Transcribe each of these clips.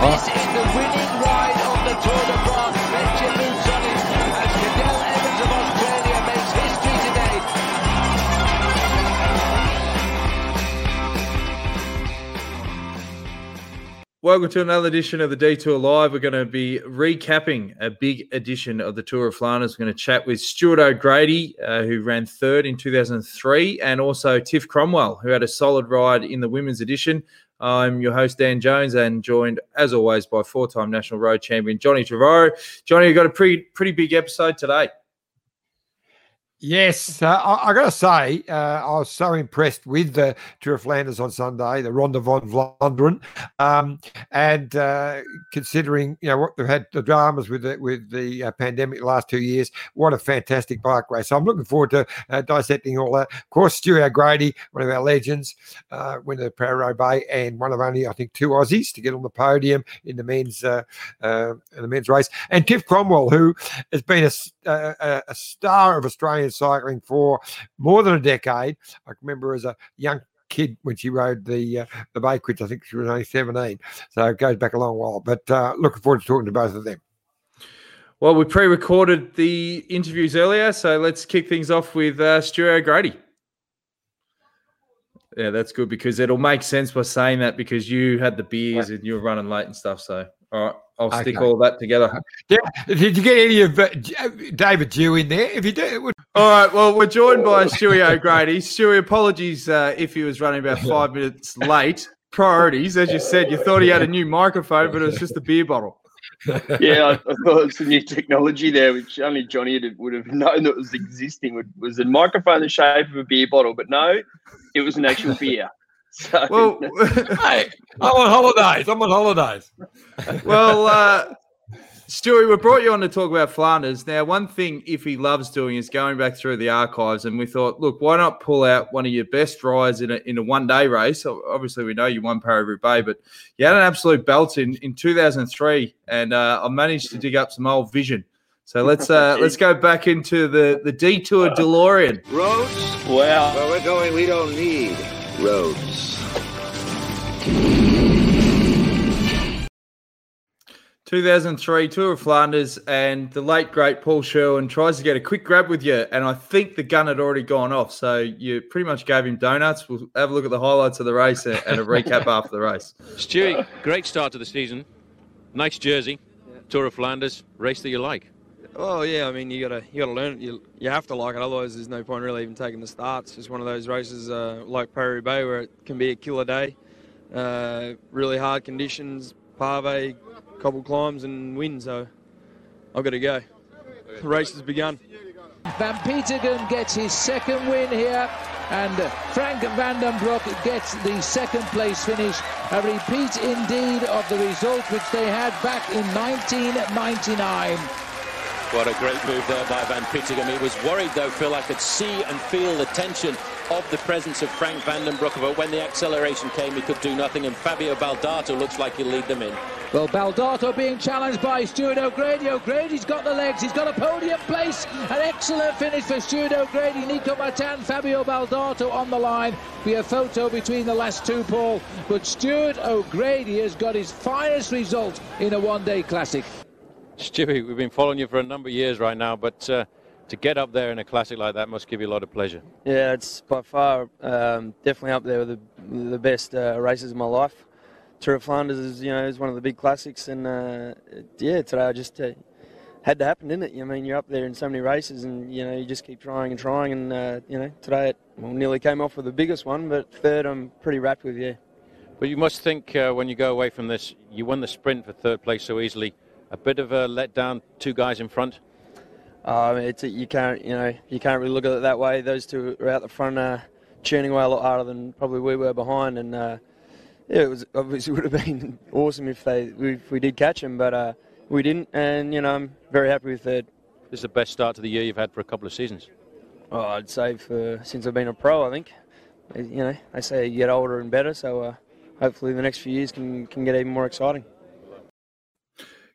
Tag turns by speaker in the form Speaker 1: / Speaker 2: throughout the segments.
Speaker 1: This is the winning ride of the Tour de France. Benjamin Solly as Cadel Evans of Australia makes history today.
Speaker 2: Welcome to another edition of the Detour Live. We're going to be recapping a big edition of the Tour of Flanders. We're going to chat with Stuart O'Grady, uh, who ran third in 2003, and also Tiff Cromwell, who had a solid ride in the women's edition. I'm your host, Dan Jones, and joined, as always, by four time national road champion Johnny Trevorrow. Johnny, you've got a pretty, pretty big episode today.
Speaker 3: Yes, uh, I, I got to say, uh, I was so impressed with the Tour of Flanders on Sunday, the Ronde van Vlaanderen, um, and uh, considering you know what they've had the dramas with the, with the uh, pandemic the last two years, what a fantastic bike race! So I'm looking forward to uh, dissecting all that. Of course, Stuart O'Grady, one of our legends, uh, winner of Paris-Roubaix, and one of only I think two Aussies to get on the podium in the men's in the men's race, and Tiff Cromwell, who has been a, a, a star of Australian cycling for more than a decade. I remember as a young kid when she rode the uh, the Bakewitz. I think she was only 17. So it goes back a long while. But uh, looking forward to talking to both of them.
Speaker 2: Well, we pre recorded the interviews earlier. So let's kick things off with uh, Stuart O'Grady. Yeah, that's good because it'll make sense by saying that because you had the beers and you were running late and stuff. So, all right. I'll stick all that together.
Speaker 3: Did, did you get any of uh, David Dew in there? If you do, it would
Speaker 2: All right. Well, we're joined by Stewie O'Grady. Stewie, apologies uh, if he was running about five minutes late. Priorities, as you said, you thought he had a new microphone, but it was just a beer bottle.
Speaker 4: yeah, I, I thought it was some new technology there, which only Johnny would have, known that was existing. Would- Was a microphone the shape of a beer bottle, but no, it was an actual beer. So,
Speaker 2: Well,
Speaker 3: hey, I'm on holidays. I'm on holidays.
Speaker 2: well, uh, Stewie, we brought you on to talk about Flanders. Now, one thing if he loves doing is going back through the archives, and we thought, look, why not pull out one of your best rides in a in a one day race? Obviously, we know you won Paris Roubaix, but you had an absolute belt in in 2003, and uh, I managed to dig up some old vision. So let's uh, let's go back into the the detour DeLorean.
Speaker 5: Roads?
Speaker 4: Well,
Speaker 5: Where we're going, we don't need roads.
Speaker 2: 2003 Tour of Flanders, and the late great Paul Sherwin tries to get a quick grab with you, and I think the gun had already gone off. So you pretty much gave him donuts. We'll have a look at the highlights of the race and and a recap after the race.
Speaker 6: Stewie, great start to the season. Nice jersey. Tour of Flanders, race that you like.
Speaker 7: Oh yeah, I mean you gotta you gotta learn it. You you have to like it, otherwise there's no point really even taking the starts. It's one of those races uh, like Paris Roubaix where it can be a killer day, uh, really hard conditions, pave, cobble climbs and wind. So I've got to go. The race has begun.
Speaker 1: Van Petegem gets his second win here, and Frank Vandenbroucke gets the second place finish. A repeat indeed of the result which they had back in 1999.
Speaker 8: What a great move there by Van Petegem. He was worried though, Phil. I could see and feel the tension of the presence of Frank Vandenbroucke. But when the acceleration came, he could do nothing. And Fabio Baldato looks like he'll lead them in.
Speaker 1: Well, Baldato being challenged by Stuart O'Grady. O'Grady's got the legs. He's got a podium place. An excellent finish for Stuart O'Grady. Nico Mattan, Fabio Baldato on the line. Be a photo between the last two, Paul. But Stuart O'Grady has got his finest result in a one-day classic.
Speaker 6: Stewie, we've been following you for a number of years right now, but uh, to get up there in a classic like that must give you a lot of pleasure.
Speaker 7: Yeah, it's by far um, definitely up there with the, the best uh, races of my life. Tour of Flanders is you know is one of the big classics, and uh, yeah, today I just uh, had to happen, didn't it? I mean, you're up there in so many races, and you know you just keep trying and trying, and uh, you know today it well, nearly came off with the biggest one, but third I'm pretty wrapped with. Yeah.
Speaker 6: But you must think uh, when you go away from this, you won the sprint for third place so easily. A bit of a letdown, two guys in front.
Speaker 7: Um, it's you can't you know you can't really look at it that way. Those two are out the front, uh, churning away a lot harder than probably we were behind, and uh, yeah, it was obviously would have been awesome if they if we did catch them, but uh, we didn't, and you know I'm very happy with third.
Speaker 6: This is the best start to the year you've had for a couple of seasons.
Speaker 7: Oh, I'd say for since I've been a pro, I think. You know, they say you get older and better, so uh, hopefully the next few years can can get even more exciting.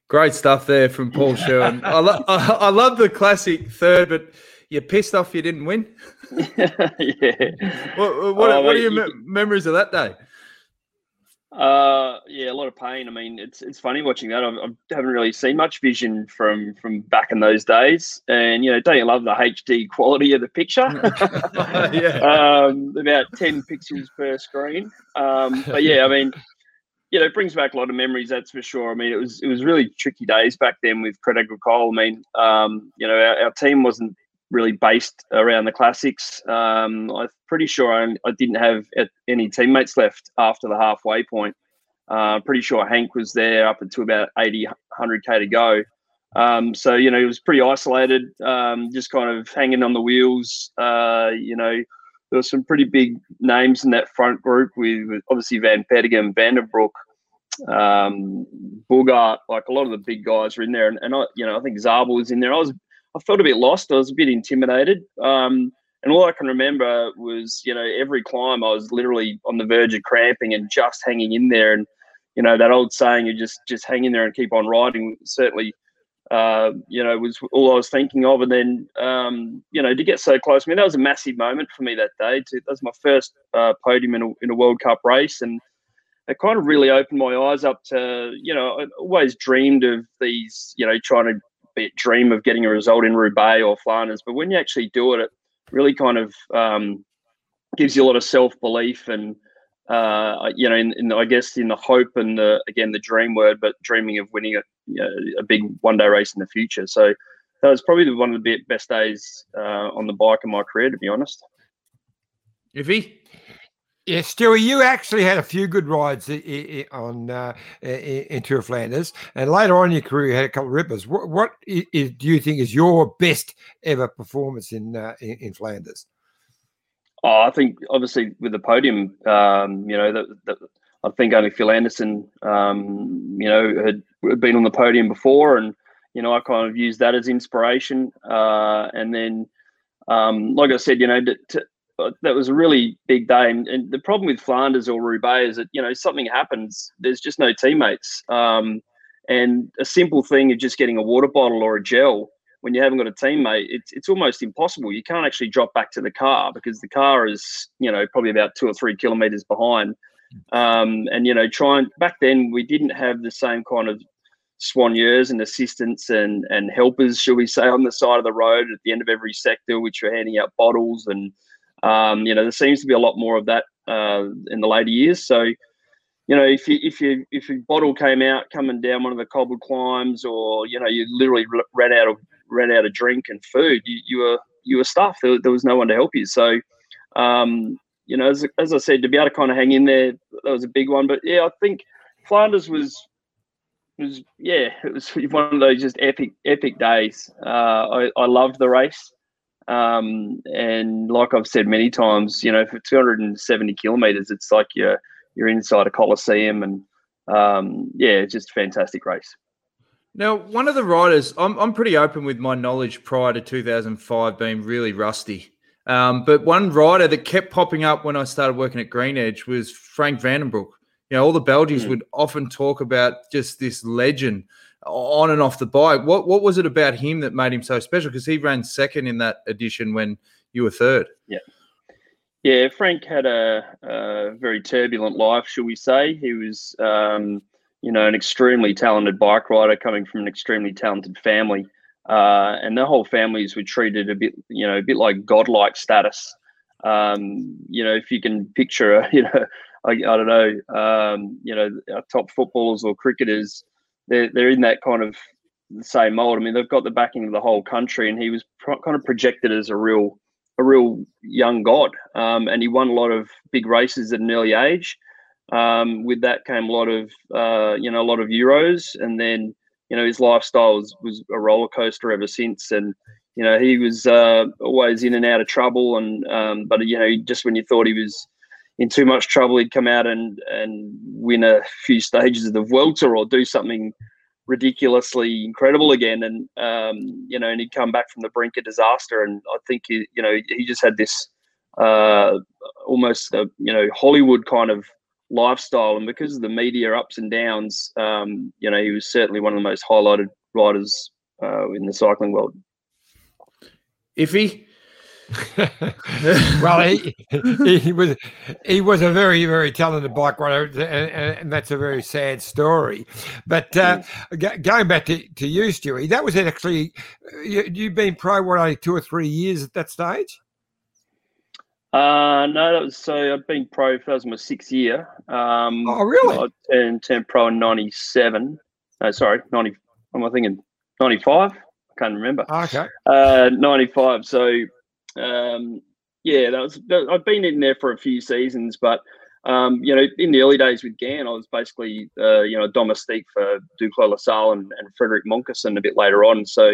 Speaker 2: Great stuff there from Paul Sherwin. I, lo- I, I love the classic third, but you're pissed off you didn't win.
Speaker 4: yeah.
Speaker 2: What, what,
Speaker 4: Oh,
Speaker 2: what are
Speaker 4: mate,
Speaker 2: your
Speaker 4: you
Speaker 2: me- memories of that day?
Speaker 4: Uh, yeah, a lot of pain. I mean, it's it's funny watching that. I've, I haven't really seen much vision from from back in those days, and you know, don't you love the HD quality of the picture?
Speaker 2: yeah.
Speaker 4: um, about ten pixels per screen. Um, but yeah, I mean, you know, it brings back a lot of memories. That's for sure. I mean, it was it was really tricky days back then with Credit Agricole. I mean, um, you know, our, our team wasn't really based around the classics. Um, I'm pretty sure I, I, didn't have any teammates left after the halfway point. Uh, pretty sure Hank was there up until about 80, 100k to go. Um, so you know he was pretty isolated, um, just kind of hanging on the wheels. Uh, you know, there were some pretty big names in that front group with, with obviously Van Petegem, Vandenbroucke, um, Boogerd, like a lot of the big guys were in there, and, and I, you know, I think Zabel was in there. I was I felt a bit lost. I was a bit intimidated. Um, and all I can remember was, you know, every climb I was literally on the verge of cramping and just hanging in there. And, you know, that old saying, you just just hang in there and keep on riding, certainly, uh, you know, was all I was thinking of. And then, um, you know, to get so close, I mean, that was a massive moment for me that day. That was my first uh, podium in a, in a World Cup race. And it kind of really opened my eyes up to, you know, I always dreamed of these, you know, trying to dream of getting a result in Roubaix or Flanders, but when you actually do it, it really kind of um, gives you a lot of self belief and uh, you know, in, in, I guess in the hope and the again the dream word, but dreaming of winning a, you know, a big one day race in the future. So that was probably one of the best days uh, on the bike in my career, to be honest.
Speaker 2: Iffy?
Speaker 3: Yeah, Stewie, you actually had a few good rides on uh, in Tour of Flanders, and later on in your career, you had a couple of rippers. What, what is, do you think is your best ever performance in uh, in, in, Flanders?
Speaker 4: Oh, I think obviously with the podium, um, you know, that, I think only Phil Anderson, um, you know, had, been on the podium before, and you know, I kind of used that as inspiration. Uh, and then, um, like I said, you know, to, to that was a really big day. And, and, the problem with Flanders or Roubaix is that you know something happens. There's just no teammates, um, and a simple thing of just getting a water bottle or a gel when you haven't got a teammate, it's it's almost impossible. You can't actually drop back to the car because the car is you know probably about two or three kilometers behind. Um, and you know, trying back then we didn't have the same kind of soigneurs and assistants and and helpers, shall we say, on the side of the road at the end of every sector, which were handing out bottles and um, you know, there seems to be a lot more of that uh, in the later years. So, you know, if you if you if your bottle came out coming down one of the cobbled climbs, or you know, you literally ran out of ran out of drink and food, you, you were you were stuffed. There, there, was no one to help you. So, um, you know, as, as I said, to be able to kind of hang in there, that was a big one. But yeah, I think Flanders was was yeah, it was one of those just epic epic days. Uh, I I loved the race. Um, and like I've said many times, you know, for 270 kilometers, it's like you're you're inside a coliseum, and um, yeah, it's just a fantastic race.
Speaker 2: Now, one of the riders, I'm I'm pretty open with my knowledge prior to 2005 being really rusty. Um, but one rider that kept popping up when I started working at Green Edge was Frank Vandenbroucke. You know, all the Belgians mm. would often talk about just this legend on and off the bike. What what was it about him that made him so special? Because he ran second in that edition when you were third.
Speaker 4: Yeah. Yeah, Frank had a, a very turbulent life, shall we say. He was, um, you know, an extremely talented bike rider coming from an extremely talented family. Uh, and the whole families were treated a bit, you know, a bit like godlike status. Um, you know, if you can picture, a, you know, I, I don't know, um, you know, top footballers or cricketers, they're they're in that kind of same mold. I mean, they've got the backing of the whole country, and he was pro- kind of projected as a real a real young god, um, and he won a lot of big races at an early age. Um, with that came a lot of uh, you know a lot of euros, and then you know his lifestyle was, was a roller coaster ever since, and you know he was uh, always in and out of trouble, and um, but you know just when you thought he was in too much trouble, he'd come out and and win a few stages of the Vuelta or do something ridiculously incredible again. And um, you know, and he'd come back from the brink of disaster. And I think he, you know, he just had this uh, almost a, you know Hollywood kind of lifestyle. And because of the media ups and downs, um, you know, he was certainly one of the most highlighted riders uh, in the cycling world.
Speaker 2: If he
Speaker 3: well, he, he was he was a very very talented bike rider, and, and that's a very sad story. But uh, going back to, to you, Stewie, that was actually you, have been pro what only two or three years at that stage.
Speaker 4: Uh, no, that was so I've been pro. That was my sixth year. Um,
Speaker 3: oh, really?
Speaker 4: I turned, turned pro in '97. No, sorry, ninety. Am I thinking? Ninety-five. I can't remember.
Speaker 3: Okay.
Speaker 4: Uh, ninety-five. So um, yeah, that was. That, I've been in there for a few seasons, but um, you know, in the early days with Gan, I was basically uh, you know domestique for Duclos Lassalle and, and Frederick Moncassin a bit later on. So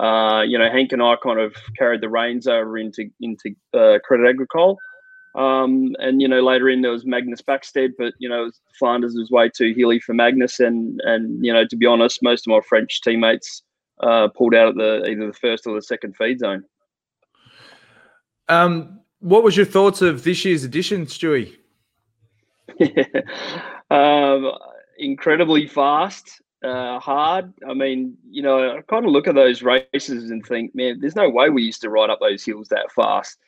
Speaker 4: uh, you know, Hank and I kind of carried the reins over into into uh, Credit Agricole. Um, and you know, later in there was Magnus Backstedt, but you know, Flanders was way too hilly for Magnus, and and you know, to be honest, most of my French teammates uh, pulled out at the either the first or the second feed zone.
Speaker 2: Um, what was your thoughts of this year's edition, Stewie?
Speaker 4: um, incredibly fast, uh, hard. I mean, you know, I kind of look at those races and think, man, there's no way we used to ride up those hills that fast.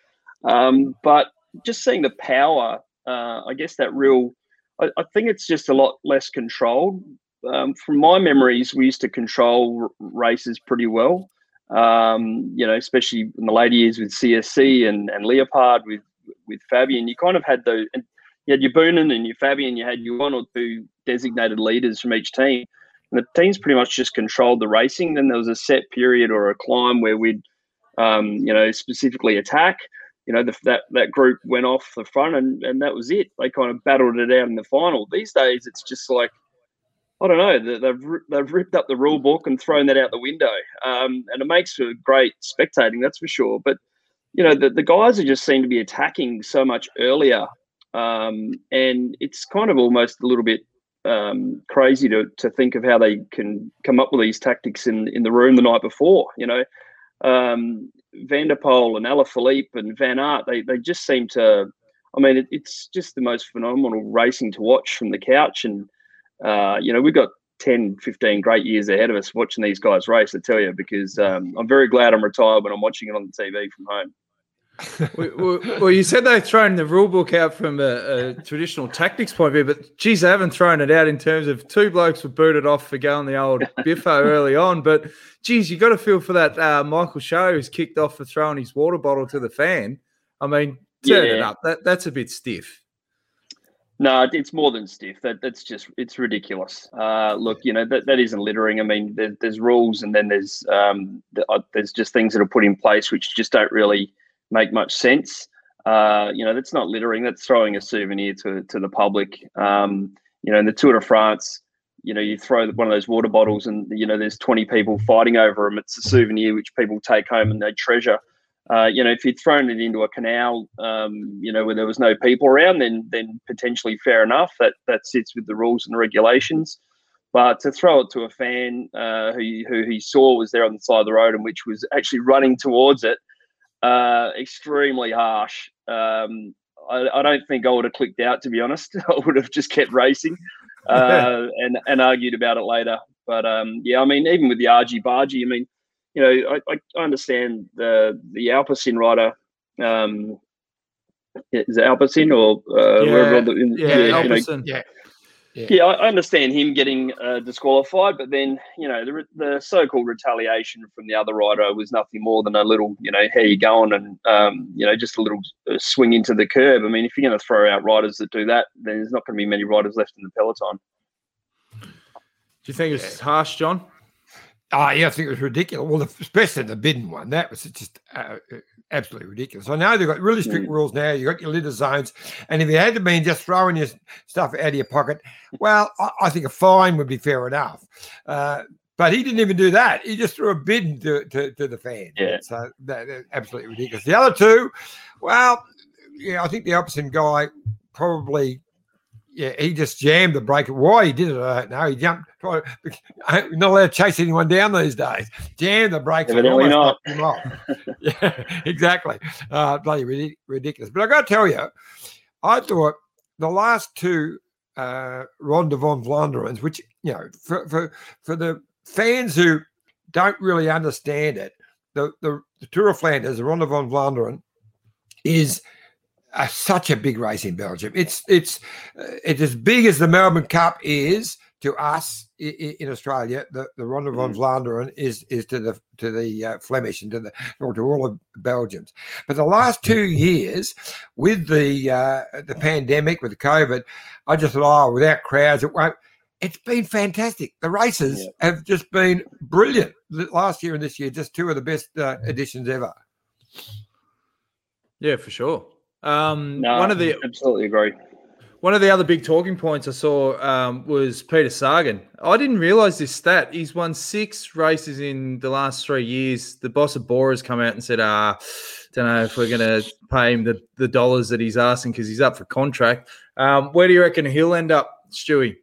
Speaker 4: Um, but just seeing the power, uh, I guess that real, I, I, think it's just a lot less controlled. Um, from my memories, we used to control r- races pretty well um, you know, especially in the later years with CSC and, and Leopard with with Fabian, you kind of had those. You had your Boonen and your Fabian. You had your one or two designated leaders from each team. The teams pretty much just controlled the racing. Then there was a set period or a climb where we'd, um, you know, specifically attack. You know, the, that that group went off the front, and and that was it. They kind of battled it out in the final. These days, it's just like I don't know. They've they've ripped up the rule book and thrown that out the window, um, and it makes for great spectating. That's for sure. But you know, the, the guys are just seem to be attacking so much earlier, um, and it's kind of almost a little bit um, crazy to to think of how they can come up with these tactics in in the room the night before. You know, um, Van der Poel and Alaphilippe and Van Aert, they they just seem to. I mean, it, it's just the most phenomenal racing to watch from the couch and uh, you know, we've got 10, 15 great years ahead of us watching these guys race, I tell you, because um, I'm very glad I'm retired when I'm watching it on the TV from home.
Speaker 2: Well, well, you said they've thrown the rule book out from a, a, traditional tactics point of view, but geez, they haven't thrown it out in terms of two blokes were booted off for going the old biffo early on. But geez, you got to feel for that uh, Michael Schär who's kicked off for throwing his water bottle to the fan. I mean, turn yeah. it up. That, that's a bit stiff.
Speaker 4: No, it's more than stiff. That that's just it's ridiculous. Uh, look, you know that, that isn't littering. I mean, there, there's rules, and then there's um, uh, there's just things that are put in place which just don't really make much sense. Uh, you know, that's not littering. That's throwing a souvenir to to the public. Um, you know, in the Tour de France, you know, you throw one of those water bottles, and you know, there's 20 people fighting over them. It's a souvenir which people take home and they treasure. Uh, you know, if you'd thrown it into a canal, um, you know, where there was no people around, then then potentially fair enough. That that sits with the rules and regulations. But to throw it to a fan uh, who who he saw was there on the side of the road and which was actually running towards it, uh, extremely harsh. Um, I, I, don't think I would have clicked out to be honest. I would have just kept racing uh, and and argued about it later. But um, yeah, I mean, even with the argy bargy, I mean you know, I, I understand the the Alpecin rider. Um, is it Alpecin or uh,
Speaker 2: yeah,
Speaker 4: wherever?
Speaker 2: The, yeah, yeah, Alpecin.
Speaker 4: yeah. Yeah. yeah, I understand him getting uh, disqualified, but then you know the, the so-called retaliation from the other rider was nothing more than a little, you know, how you going, and um, you know, just a little uh, swing into the curb. I mean, if you're going to throw out riders that do that, then there's not going to be many riders left in the peloton.
Speaker 2: Do you think it's harsh, John?
Speaker 3: Oh, yeah, I think it was ridiculous. Well, especially the bidon one, that was just uh, absolutely ridiculous. I know they've got really strict mm. rules now. You've got your litter zones, and if you had to be just throwing your stuff out of your pocket, well, I, I think a fine would be fair enough. Uh, but he didn't even do that. He just threw a bid to, to, to the fan.
Speaker 4: Yeah.
Speaker 3: So that, that's absolutely ridiculous. The other two, well, yeah, I think the opposite guy probably yeah, he just jammed the brake. Why he did it, I don't know. He jumped. Tried, not allowed to chase anyone down these days. Jammed the brakes.
Speaker 4: Evidently not.
Speaker 3: Him off. yeah, exactly. Uh, bloody ridiculous. But I got to tell you, I thought the last two uh, Ronde van Vlaanderen, which you know, for for for the fans who don't really understand it, the, the, the Tour of Flanders, the Ronde van Vlaanderen, is a, such a big race in Belgium. It's it's uh, it's as big as the Melbourne Cup is to us in, in Australia. The, the Ronde van Vlaanderen is is to the to the uh, Flemish and to the or to all of Belgians. But the last two years, with the uh, the pandemic, with the COVID, I just thought, oh, without crowds, it won't. It's been fantastic. The races yeah. have just been brilliant. Last year and this year, just two of the best uh, editions ever.
Speaker 2: Yeah, for sure. Um,
Speaker 4: no,
Speaker 2: one of the
Speaker 4: absolutely agree.
Speaker 2: One of the other big talking points I saw um, was Peter Sagan. I didn't realize this stat. He's won six races in the last three years. The boss of Bora has come out and said, "Ah, don't know if we're going to pay him the, the dollars that he's asking because he's up for contract." Um, where do you reckon he'll end up, Stewie?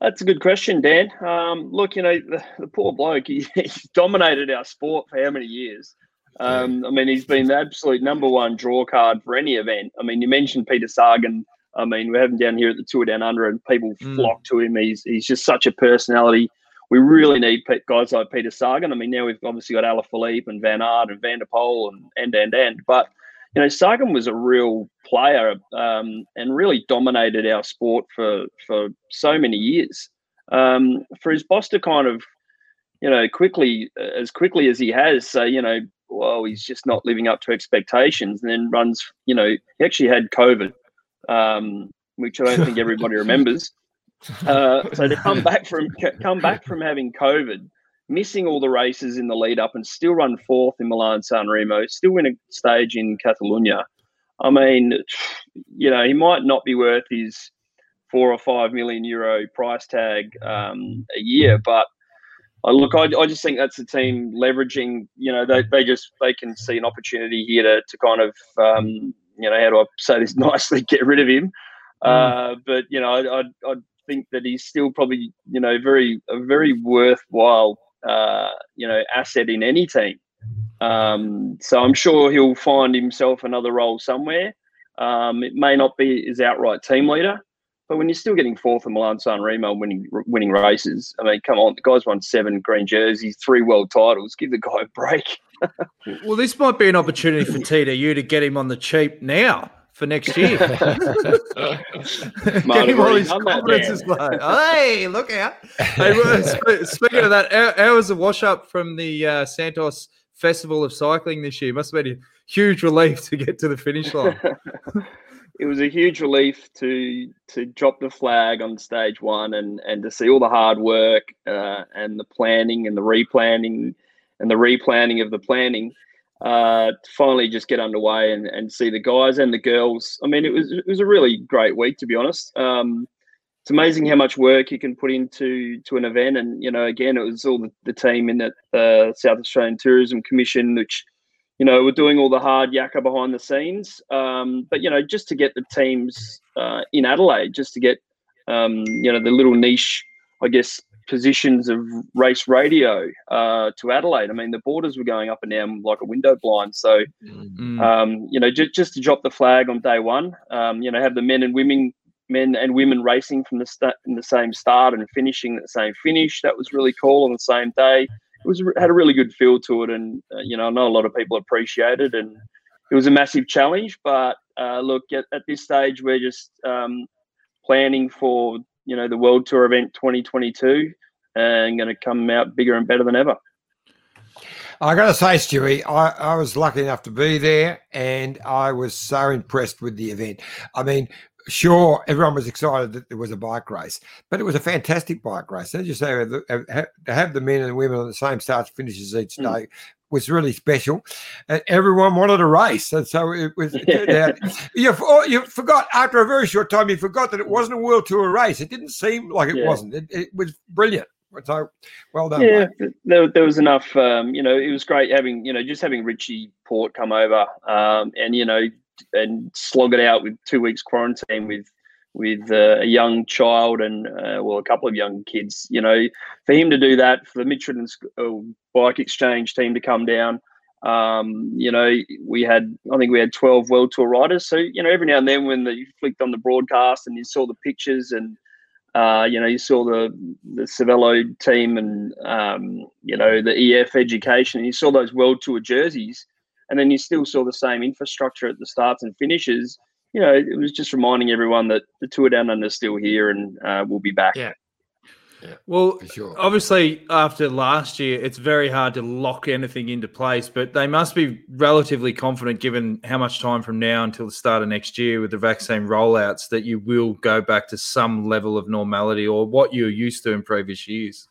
Speaker 4: That's a good question, Dan. Um, look, you know, the, the poor bloke, he, he's dominated our sport for how many years? Um, I mean, he's been the absolute number one draw card for any event. I mean, you mentioned Peter Sagan. I mean, we have him down here at the Tour Down Under, and people mm. flock to him. He's he's just such a personality. We really need guys like Peter Sagan. I mean, now we've obviously got Alaphilippe and Van Aert and Van der Poel and and and and. But you know, Sagan was a real player um, and really dominated our sport for for so many years. Um, for his boss to kind of, you know, quickly as quickly as he has, say, you know, well, he's just not living up to expectations, and then runs. You know, he actually had COVID, um, which I don't think everybody remembers. Uh, so to come back from come back from having COVID, missing all the races in the lead up, and still run fourth in Milan San Remo, still win a stage in Catalonia. I mean, you know, he might not be worth his four or five million euro price tag um, a year, but look, I, I just think that's the team leveraging. You know, they, they just they can see an opportunity here to to kind of um, you know how do I say this nicely, get rid of him. Mm. Uh, but you know, I, I, I think that he's still probably you know very a very worthwhile uh, you know asset in any team. Um, so I'm sure he'll find himself another role somewhere. Um, it may not be his outright team leader, but when you're still getting fourth in Milan San Remo winning winning races, I mean, come on, the guy's won seven green jerseys, three world titles. Give the guy a break.
Speaker 2: well, this might be an opportunity for TDU to get him on the cheap now for next year. get him all his confidence Hey, look out! Hey, speaking of that, how, how was the wash up from the uh, Santos Festival of Cycling this year? Must have been a huge relief to get to the finish line
Speaker 4: it was a huge relief to to drop the flag on stage one and and to see all the hard work uh, and the planning and the replanning and the replanning of the planning uh, to finally just get underway and, and see the guys and the girls. I mean, it was it was a really great week to be honest. Um, it's amazing how much work you can put into to an event, and you know, again, it was all the, the team in that uh, South Australian Tourism Commission, which you know, we're doing all the hard yakka behind the scenes. Um, but you know, just to get the teams uh, in Adelaide, just to get um, you know the little niche, I guess, positions of race radio uh, to Adelaide. I mean, the borders were going up and down like a window blind. So, mm-hmm. um, you know, just, just to drop the flag on day one, um, you know, have the men and women, men and women racing from the st- in the same start and finishing at the same finish. That was really cool on the same day it was had a really good feel to it, and uh, you know I know a lot of people appreciate it, and it was a massive challenge. But uh, look, at, at, this stage, we're just um, planning for you know the World Tour event 2022, and going to come out bigger and better than ever.
Speaker 3: I got to say, Stewie, I, I was lucky enough to be there, and I was so impressed with the event. I mean, sure, everyone was excited that there was a bike race, but it was a fantastic bike race. As you say, to have the men and women on the same starts finishes each mm. day mm. was really special, and everyone wanted a race, and so it was. you, you forgot after a very short time, you forgot that it wasn't a world tour race. It didn't seem like it yeah. wasn't. It, it, was brilliant. So well done.
Speaker 4: Yeah, there, there, was enough. Um, you know, it was great having you know just having Richie Porte come over, um, and you know and slog it out with two weeks quarantine with with uh, a young child and uh, well a couple of young kids you know for him to do that for the Mitchelton uh, bike exchange team to come down um, you know we had i think we had 12 world tour riders so you know every now and then when the, you flicked on the broadcast and you saw the pictures and Uh, you know, you saw the the Cervelo team and um, you know the EF education. And You saw those World Tour jerseys, and then you still saw the same infrastructure at the starts and finishes. You know, it was just reminding everyone that the Tour Down Under is still here and uh, we'll be back.
Speaker 3: Yeah.
Speaker 2: Well,
Speaker 3: sure.
Speaker 2: obviously, after last year, it's very hard to lock anything into place, but they must be relatively confident given how much time from now until the start of next year with the vaccine rollouts that you will go back to some level of normality or what you're used to in previous years.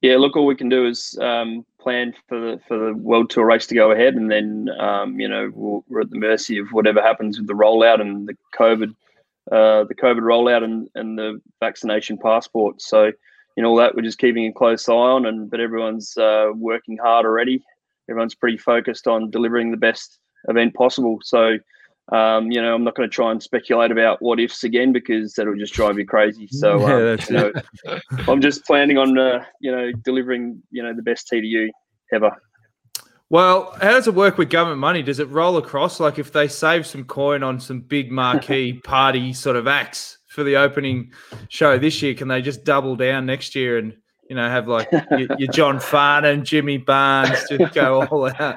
Speaker 4: Yeah, look, all we can do is um, plan for the for the World Tour race to go ahead, and then um, you know we we are at the mercy of whatever happens with the rollout and the COVID uh, the COVID rollout and, and the vaccination passport. So, you know, all that we're just keeping a close eye on. And but everyone's uh, working hard already. Everyone's pretty focused on delivering the best event possible. So, um, you know, I'm not going to try and speculate about what ifs again because that'll just drive you crazy. So,
Speaker 2: Yeah,
Speaker 4: um,
Speaker 2: that's
Speaker 4: you know, I'm just planning on, uh, you know, delivering, you know, the best TDU ever.
Speaker 2: Well, how does it work with government money? Does it roll across? Like if they save some coin on some big marquee party sort of acts for the opening show this year, can they just double down next year and you know have like your, your John Farnham, Jimmy Barnes, just go all out?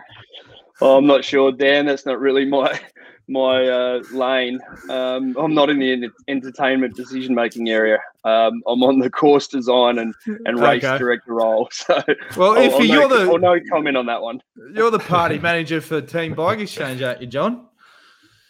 Speaker 4: Oh, I'm not sure, Dan. That's not really my my uh, lane. Um, I'm not in the entertainment decision making area. Um, I'm on the course design and, and race
Speaker 2: Okay.
Speaker 4: director role. So,
Speaker 2: Well,
Speaker 4: I'll-
Speaker 2: if
Speaker 4: I'll
Speaker 2: you're
Speaker 4: no,
Speaker 2: the-
Speaker 4: I'll no comment on that one.
Speaker 2: You're the party manager for Team Bike Exchange, aren't you, John?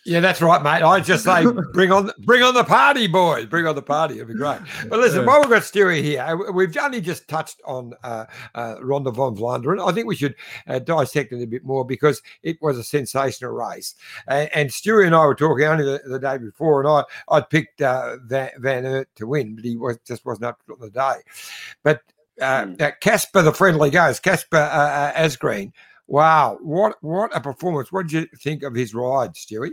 Speaker 3: Yeah, that's right, mate. I just say bring on bring on the party, boys. Bring on the party. It'd be great. But listen, while we've got Stewie here, uh, we've only just touched on uh, uh, Ronde van Vlaanderen. I think we should uh, dissect it a bit more because it was a sensational race. And, and Stewie and I were talking only the, the day before, and I I picked uh, Van, Van Aert to win, but he was just wasn't up on the day. But uh, uh, Casper, the friendly ghost, Kasper Asgreen. Wow, what what a performance! What did you think of his ride, Stewie?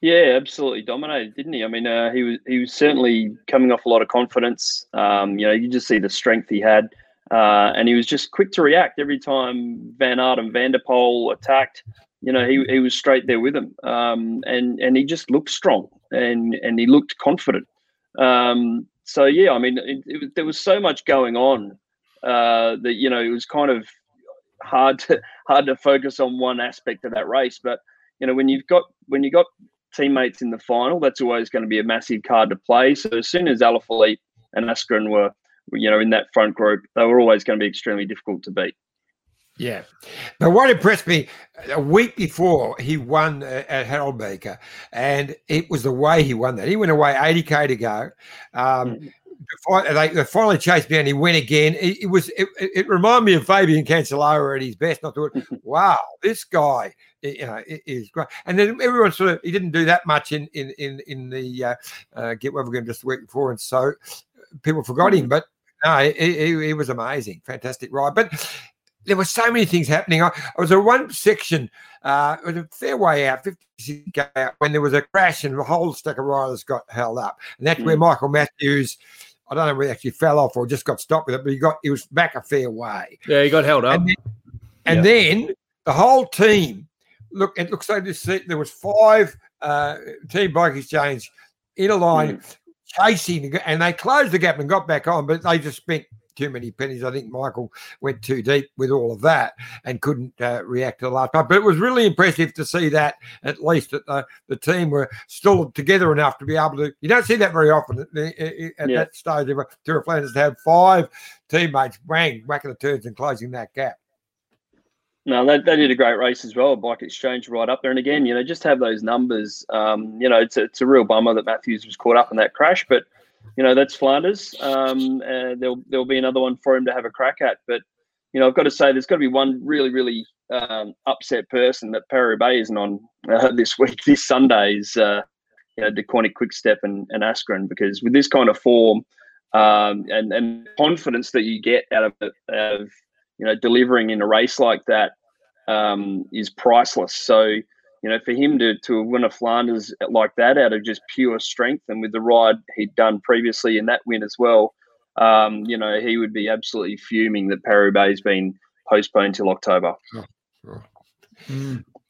Speaker 4: Yeah, absolutely dominated, didn't he? I mean, uh, he was he was certainly coming off a lot of confidence. Um, you know, you just see the strength he had, uh, and he was just quick to react every time Van Aert and Van der Poel attacked. You know, he, he was straight there with them, um, and and he just looked strong and and he looked confident. Um, so yeah, I mean, it, it, there was so much going on uh, that you know it was kind of hard to hard to focus on one aspect of that race, but you know when you've got when you got teammates in the final, that's always going to be a massive card to play. So as soon as Alaphilippe and Asgreen were, you know, in that front group, they were always going to be extremely difficult to beat.
Speaker 3: Yeah. But what impressed me a week before he won uh, at Harelbeke, and it was the way he won that. He went away 80k to go. Um, fi- they, they finally chased me and he went again. It, it was it, it reminded me of Fabian Cancellara at his best. I thought, wow, this guy, you know, is great. And then everyone sort of he didn't do that much in in in in the uh, uh, Gent-Wevelgem just the week before, and so people forgot him. But no, he, he, he was amazing, fantastic ride. But there were so many things happening. I, I was at one section, uh, it was a fair way out, 56 out, when there was a crash and the whole stack of riders got held up. And that's where Michael Matthews, I don't know whether he actually fell off or just got stopped with it, but he got he was back a fair way.
Speaker 2: Yeah, he got held up.
Speaker 3: And then, and then the whole team, look, it looks like this there was five uh, team bike exchange in a line chasing, and they closed the gap and got back on, but they just spent too many pennies. I think Michael went too deep with all of that and couldn't uh, react to the last part. But it was really impressive to see that at least that the, the team were still together enough to be able to. You don't see that very often at, at
Speaker 4: Yeah.
Speaker 3: that stage of a Tour of Flanders to have five teammates bang whacking the turns and closing that gap.
Speaker 4: No, they, they did a great race as well. Bike Exchange right up there. And again, you know, just have those numbers. Um, you know, it's a, it's a real bummer that Matthews was caught up in that crash, but you know that's Flanders. Um, uh, there'll there'll be another one for him to have a crack at. But you know, I've got to say, there's got to be one really really um, upset person that Paris Roubaix isn't on uh, this week. This Sunday is uh, you know Deceuninck Quick-Step and, and Asgreen because with this kind of form um, and and confidence that you get out of out of you know delivering in a race like that um, is priceless. So you know, for him to to win a Flanders like that out of just pure strength and with the ride he'd done previously in that win as well, um, you know, he would be absolutely fuming that Paris Roubaix's been postponed till October.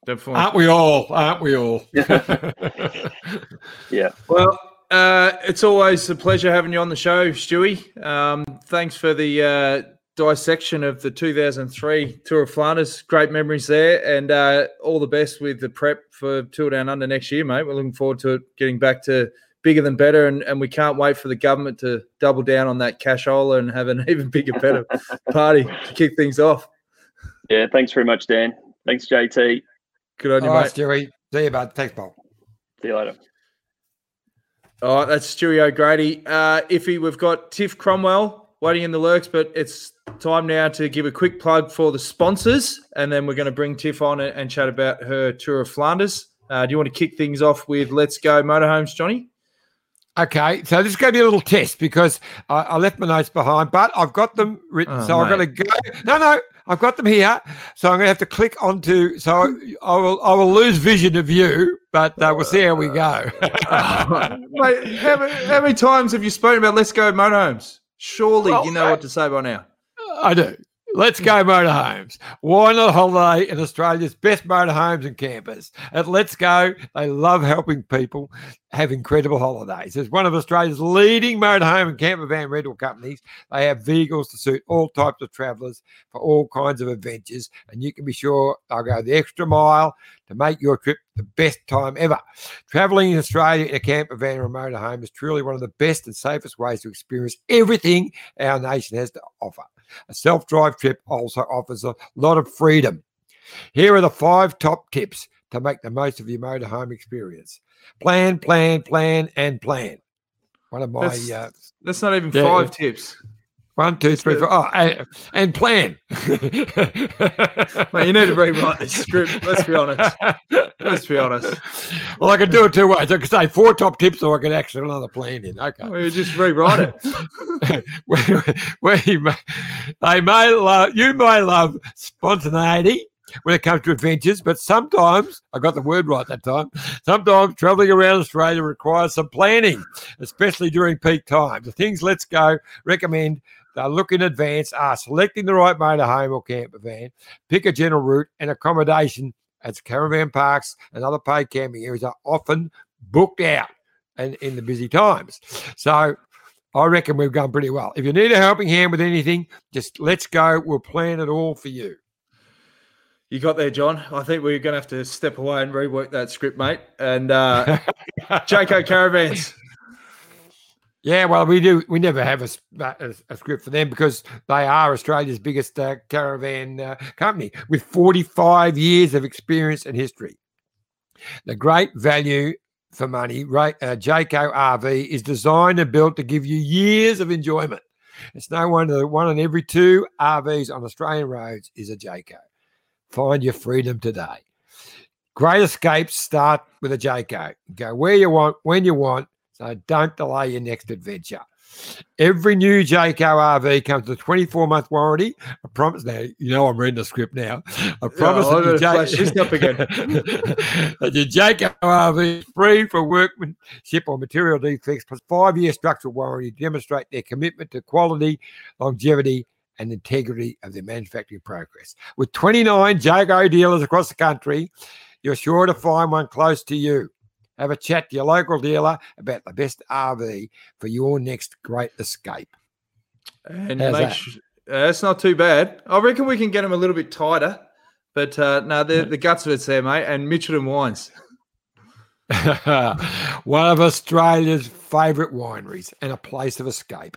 Speaker 2: Definitely.
Speaker 3: Aren't we all? Aren't we all?
Speaker 4: Yeah.
Speaker 2: Well, uh, it's always a pleasure having you on the show, Stewie. Um, thanks for the uh, dissection of the 2003 Tour of Flanders. Great memories there, and uh, all the best with the prep for Tour Down Under next year, mate. We're looking forward to it getting back to bigger than better, and, and we can't wait for the government to double down on that cashola and have an even bigger, better party to kick things off.
Speaker 4: Yeah, thanks very much, Dan. Thanks, JT.
Speaker 2: Good on you,
Speaker 3: All
Speaker 2: mate.
Speaker 3: right, Stewie. See you, bud. Thanks, Bob.
Speaker 4: See you later.
Speaker 2: All right, that's Stewie O'Grady. Uh, Iffy, we've got Tiff Cromwell waiting in the lurks, but it's time now to give a quick plug for the sponsors, and then we're going to bring Tiff on and, and chat about her tour of Flanders. Uh, do you want to kick things off with Let's Go Motorhomes, Johnny?
Speaker 3: Okay, so this is going to be a little test because I, I left my notes behind, but I've got them written.
Speaker 2: Oh,
Speaker 3: so I'm going to go. No, no, I've got them here. So I'm going to have to click onto. So I will. I will lose vision of you, but uh, we'll see how we go.
Speaker 2: Mate, how, how many times have you spoken about Let's Go Motorhomes? Surely
Speaker 3: Well,
Speaker 2: you know what to say by now.
Speaker 3: I do. Let's go motorhomes. Why not holiday in Australia's best motorhomes and campers? At Let's Go, they love helping people have incredible holidays. As one of Australia's leading motorhome and camper van rental companies, they have vehicles to suit all types of travellers for all kinds of adventures. And you can be sure they'll go the extra mile to make your trip the best time ever. Travelling in Australia in a camper van or a motorhome is truly one of the best and safest ways to experience everything our nation has to offer. A self drive trip also offers a lot of freedom. Here are the five top tips to make the most of your motorhome experience plan, plan, plan, and plan. One of my
Speaker 2: That's-
Speaker 3: uh,
Speaker 2: That's not even
Speaker 3: Yeah,
Speaker 2: five
Speaker 3: yeah.
Speaker 2: tips.
Speaker 3: One, two, three, four. Oh, and, and plan.
Speaker 2: Mate, you need to rewrite this script. Let's be honest. Let's be honest.
Speaker 3: Well, I can do it two ways. I can say four top tips, or I can actually another plan in. Okay.
Speaker 2: We just rewrite it.
Speaker 3: where, where you may, they may love, you may love spontaneity when it comes to adventures, but sometimes I got the word right that time. Sometimes traveling around Australia requires some planning, especially during peak times. The things Let's Go recommend they look in advance are selecting the right motorhome or camper van, pick a general route, and accommodation as caravan parks and other paid camping areas are often booked out and in the busy times. So I reckon we've gone pretty well. If you need a helping hand with anything, just let's go. We'll plan it all for you.
Speaker 2: You got there, John. I think we're going to have to step away and rework that script, mate. And uh, Jayco Caravans.
Speaker 3: Yeah, well, we do. We never have a script for them because they are Australia's biggest uh, caravan uh, company with 45 years of experience and history. The great value for money, right? Uh, Jayco RV is designed and built to give you years of enjoyment. It's no wonder that one in every two RVs on Australian roads is a Jayco. Find your freedom today. Great escapes start with a Jayco. Go where you want, when you want, so don't delay your next adventure. Every new Jayco RV comes with a 24 month warranty. I promise now, you know I'm reading the script now. I promise
Speaker 2: I'm
Speaker 3: that your
Speaker 2: this up again.
Speaker 3: that your Jayco RV is free for workmanship or material defects, plus five year structural warranty to demonstrate their commitment to quality, longevity, and integrity of their manufacturing progress. With 29 Jayco dealers across the country, you're sure to find one close to you. Have a chat to your local dealer about the best RV for your next great escape.
Speaker 2: And
Speaker 3: How's that?
Speaker 2: uh, that's not too bad. I reckon we can get them a little bit tighter. But uh, no, the, the guts of it's there, mate. And Mitchelton Wines.
Speaker 3: one of Australia's favourite wineries and a place of escape.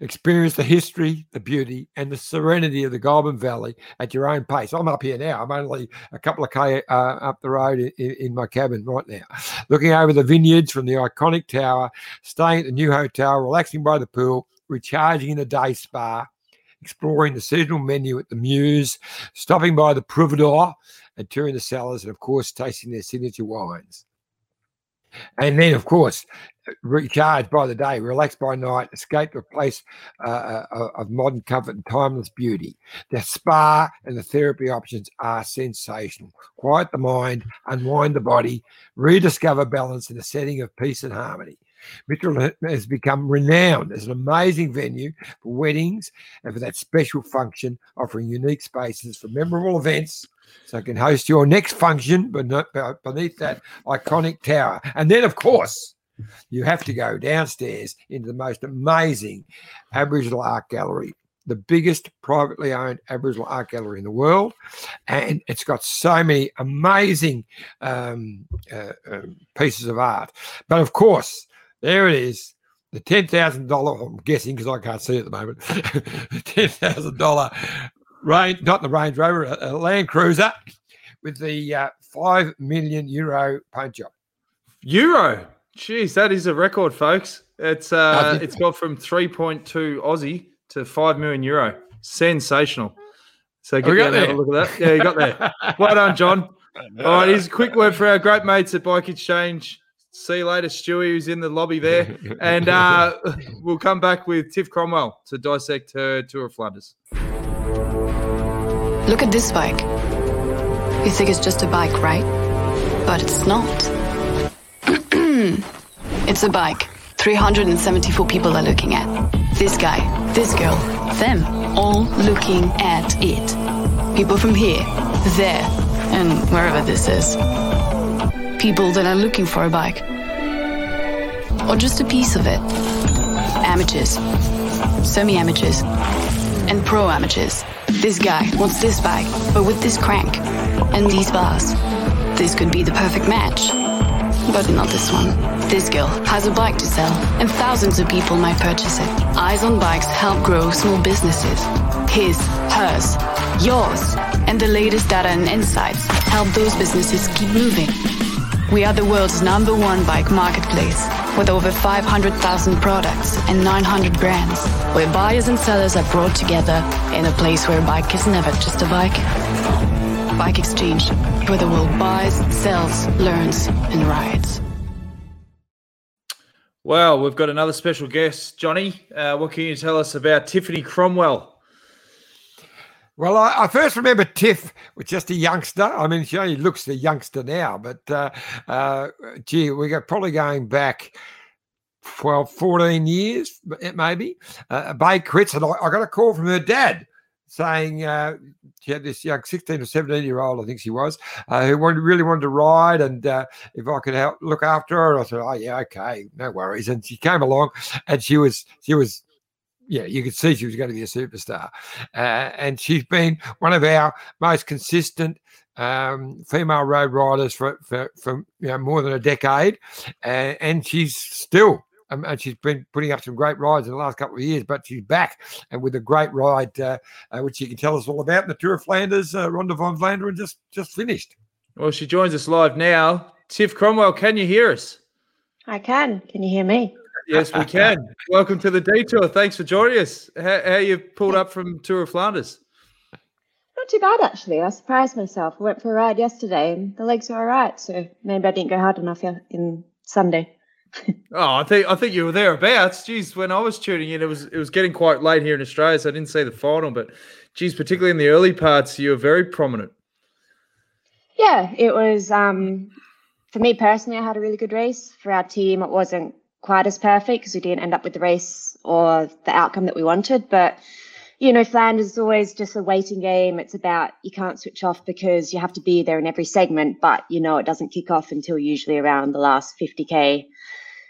Speaker 3: Experience the history, the beauty, and the serenity of the Goulburn Valley at your own pace. I'm up here now. I'm only a couple of k uh, up the road in, in my cabin right now, looking over the vineyards from the iconic tower, staying at the new hotel, relaxing by the pool, recharging in the day spa, exploring the seasonal menu at the Muse, stopping by the Providor, and touring the cellars, and of course, tasting their signature wines. And then, of course, recharge by the day, relax by night, escape to a place uh, uh, of modern comfort and timeless beauty. The spa and the therapy options are sensational. Quiet the mind, unwind the body, rediscover balance in a setting of peace and harmony. Mitchell has become renowned as an amazing venue for weddings and for that special function, offering unique spaces for memorable events. So I can host your next function beneath that iconic tower. And then, of course, you have to go downstairs into the most amazing Aboriginal art gallery, the biggest privately owned Aboriginal art gallery in the world. And it's got so many amazing um, uh, uh, pieces of art. But of course, there it is. The ten thousand dollar, I'm guessing because I can't see at the moment. ten thousand dollar range, not the Range Rover, a, a Land Cruiser with the uh, five million euro paint job.
Speaker 2: Euro. Jeez, that is a record, folks. It's uh, it's got from 3.2 Aussie to 5 million euro. Sensational. So get down have a look at that. Yeah, you got there. well done, John. All right, here's a quick word for our great mates at Bike Exchange. See you later, Stewie, who's in the lobby there. And uh, we'll come back with Tiff Cromwell to dissect her Tour of Flanders.
Speaker 9: Look at this bike. You think it's just a bike, right? But it's not. it's a bike. 374 people are looking at. This guy, this girl, them, all looking at it. People from here, there, and wherever this is. People that are looking for a bike. Or just a piece of it. Amateurs, semi amateurs, and pro amateurs. This guy wants this bike, but with this crank and these bars. This could be the perfect match. But not this one. This girl has a bike to sell, and thousands of people might purchase it. Eyes on Bikes help grow small businesses. His, hers, yours, and the latest data and insights help those businesses keep moving. We are the world's number one bike marketplace with over 500,000 products and 900 brands, where buyers and sellers are brought together in a place where a bike is never just a bike. Bike Exchange, where the world buys, sells, learns, and rides.
Speaker 2: Well, we've got another special guest, Johnny. Uh, what can you tell us about Tiffany Cromwell?
Speaker 3: Well, I, I, first remember Tiff was just a youngster. I mean, she only looks a youngster now, but uh, uh, gee, we got probably going back 12, 14 years, maybe. Uh, Bay Crits, and I, I got a call from her dad saying uh, she had this young 16 or 17 year old, I think she was, uh, who wanted, really wanted to ride. And uh, if I could help look after her, I said, Oh, yeah, okay, no worries. And she came along and she was, she was, yeah, you could see she was going to be a superstar. Uh, and she's been one of our most consistent um, female road riders for, for, for you know, more than a decade. and she's still um, and she's been putting up some great rides in the last couple of years. But she's back and with a great ride, uh, uh, which she can tell us all about. The Tour of Flanders, uh, Ronde van Vlaanderen just just finished.
Speaker 2: Well, she joins us live now. Tiff Cromwell, can you hear us?
Speaker 10: I can. Can you hear me?
Speaker 2: Yes, we can. Welcome to the detour. Thanks for joining us. How, how you pulled up from Tour of Flanders?
Speaker 10: Not too bad actually. I surprised myself. I went for a ride yesterday and the legs were all right. So maybe I didn't go hard enough in Sunday
Speaker 2: oh, I think I think you were thereabouts. Geez, when I was tuning in, it was it was getting quite late here in Australia, so I didn't see the final. But geez, particularly in the early parts, you were very prominent.
Speaker 10: Yeah, it was. Um, for me personally, I had a really good race. For our team, it wasn't quite as perfect because we didn't end up with the race or the outcome that we wanted. But you know, Flanders is always just a waiting game. It's about you can't switch off because you have to be there in every segment, but you know it doesn't kick off until usually around the last 50k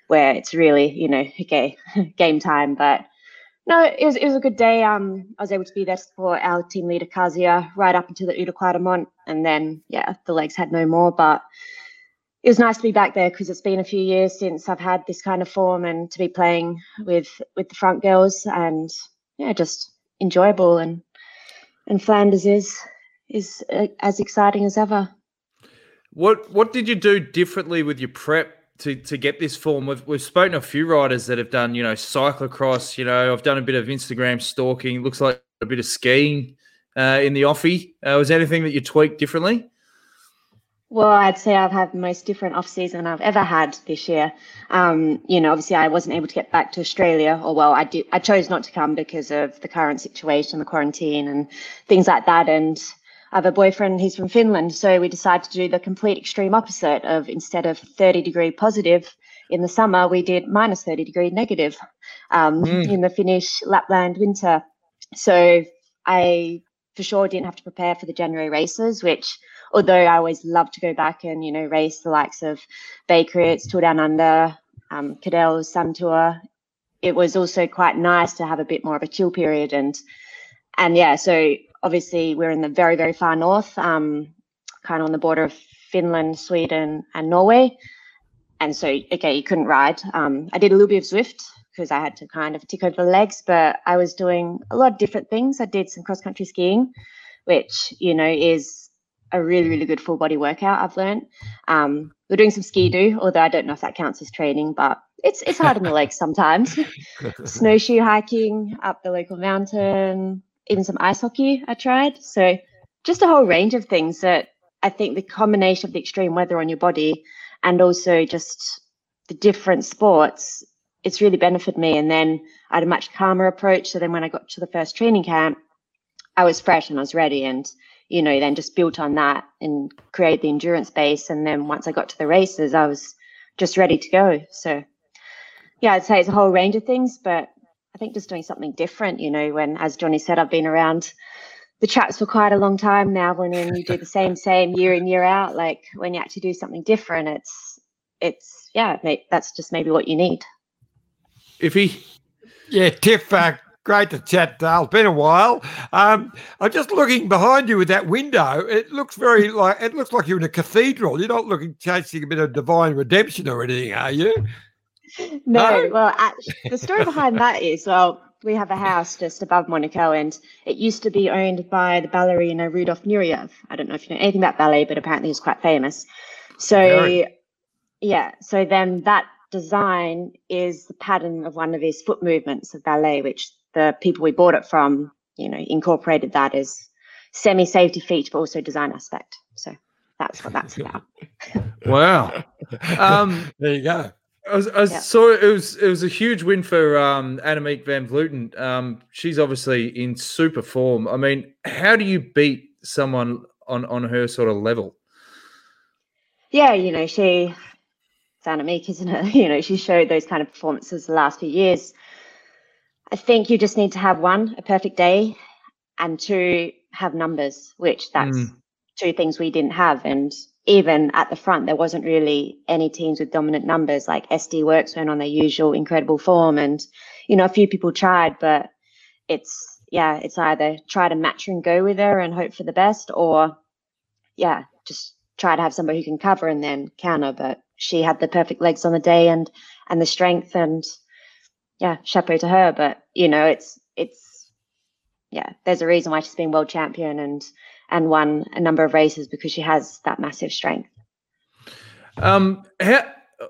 Speaker 10: where it's really, you know, okay, game time. But no, it was it was a good day. Um, I was able to be there to support our team leader Kasia right up until the Oude Kwaremont, and then yeah, the legs had no more. But it was nice to be back there because it's been a few years since I've had this kind of form and to be playing with with the front girls and yeah, just enjoyable and and Flanders is is uh, as exciting as ever.
Speaker 2: What what did you do differently with your prep to to get this form. We've we've spoken to a few riders that have done, you know, cyclocross. You know, I've done a bit of Instagram stalking. Looks like a bit of skiing uh, in the offie. Uh, was anything that you tweaked differently?
Speaker 10: Well, I'd say I've had the most different off season I've ever had this year. Um, you know, obviously I wasn't able to get back to Australia, or well, I did. I chose not to come because of the current situation, the quarantine, and things like that. And I have a boyfriend, he's from Finland. So we decided to do the complete extreme opposite of instead of 30 degree positive in the summer, we did minus 30 degree negative um, mm. in the Finnish Lapland winter. So I for sure didn't have to prepare for the January races, which although I always love to go back and, you know, race the likes of Bay Crits, Tour Down Under, um, Cadel's Sun Tour, it was also quite nice to have a bit more of a chill period and and yeah, so obviously we're in the very very far north, um, kind of on the border of Finland, Sweden, and Norway. And so, okay, you couldn't ride. Um, I did a little bit of Zwift because I had to kind of tick over the legs, but I was doing a lot of different things. I did some cross country skiing, which, you know, is a really, really good full body workout, I've learned. Um, we're doing some ski do, although I don't know if that counts as training, but it's it's hard on the legs sometimes. Snowshoe hiking up the local mountain, even some ice hockey I tried. So just a whole range of things that I think the combination of the extreme weather on your body and also just the different sports, it's really benefited me. And then I had a much calmer approach. So then when I got to the first training camp, I was fresh and I was ready. And, you know, then just built on that and create the endurance base. And then once I got to the races, I was just ready to go. So yeah, I'd say it's a whole range of things, but I think just doing something different, you know, when, as Johnny said, I've been around the traps for quite a long time now when you do the same same year in year out like when you actually do something different it's it's yeah that's just maybe what you need
Speaker 2: if he
Speaker 3: yeah tiff uh, great to chat dale it's been a while um, i'm just looking behind you with that window it looks very like it looks like you're in a cathedral you're not looking chasing a bit of divine redemption or anything are you
Speaker 10: no, no? well actually, the story behind that is well we have a house just above Monaco, and it used to be owned by the ballerina Rudolf Nureyev. I don't know if you know anything about ballet, but apparently he's quite famous. So, Very. yeah, so then that design is the pattern of one of his foot movements of ballet, which the people we bought it from, you know, incorporated that as semi-safety feature, but also design aspect. So that's what that's about.
Speaker 2: wow. Um,
Speaker 3: there you go.
Speaker 2: I, was, I yeah. saw it was it was a huge win for um, Annemiek van Vleuten. Um, she's obviously in super form. I mean, how do you beat someone on on her sort of level?
Speaker 10: Yeah, you know, she Annemiek, isn't it? You know, she showed those kind of performances the last few years. I think you just need to have one, a perfect day, and two, have numbers, which that's mm. two things we didn't have. And even at the front, there wasn't really any teams with dominant numbers. Like SD Worx went on their usual incredible form, and you know a few people tried, but it's yeah, it's either try to match and go with her and hope for the best, or yeah, just try to have somebody who can cover and then counter. But she had the perfect legs on the day and and the strength, and yeah, chapeau to her. But you know, it's it's yeah, there's a reason why she's been world champion and and won a number of races because she has that massive strength.
Speaker 2: Um, how,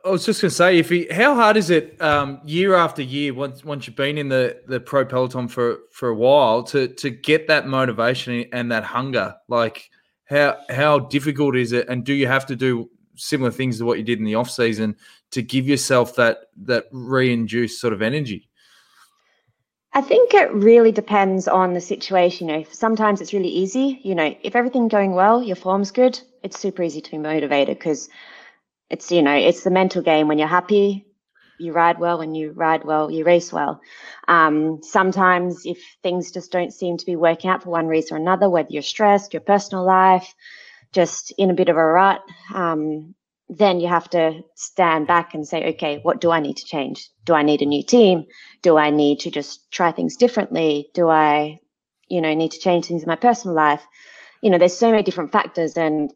Speaker 2: I was just going to say, if he, how hard is it um, year after year once once you've been in the, the pro peloton for for a while to to get that motivation and that hunger? Like how how difficult is it, and do you have to do similar things to what you did in the off season to give yourself that that re-induced sort of energy?
Speaker 10: I think it really depends on the situation. You know, sometimes it's really easy. You know, if everything's going well, your form's good, it's super easy to be motivated because it's, you know, it's the mental game. When you're happy, you ride well. When you ride well, you race well. Um, sometimes if things just don't seem to be working out for one reason or another, whether you're stressed, your personal life, just in a bit of a rut, um, then you have to stand back and say, okay, what do I need to change? Do I need a new team? Do I need to just try things differently? Do I, you know, need to change things in my personal life? You know, there's so many different factors and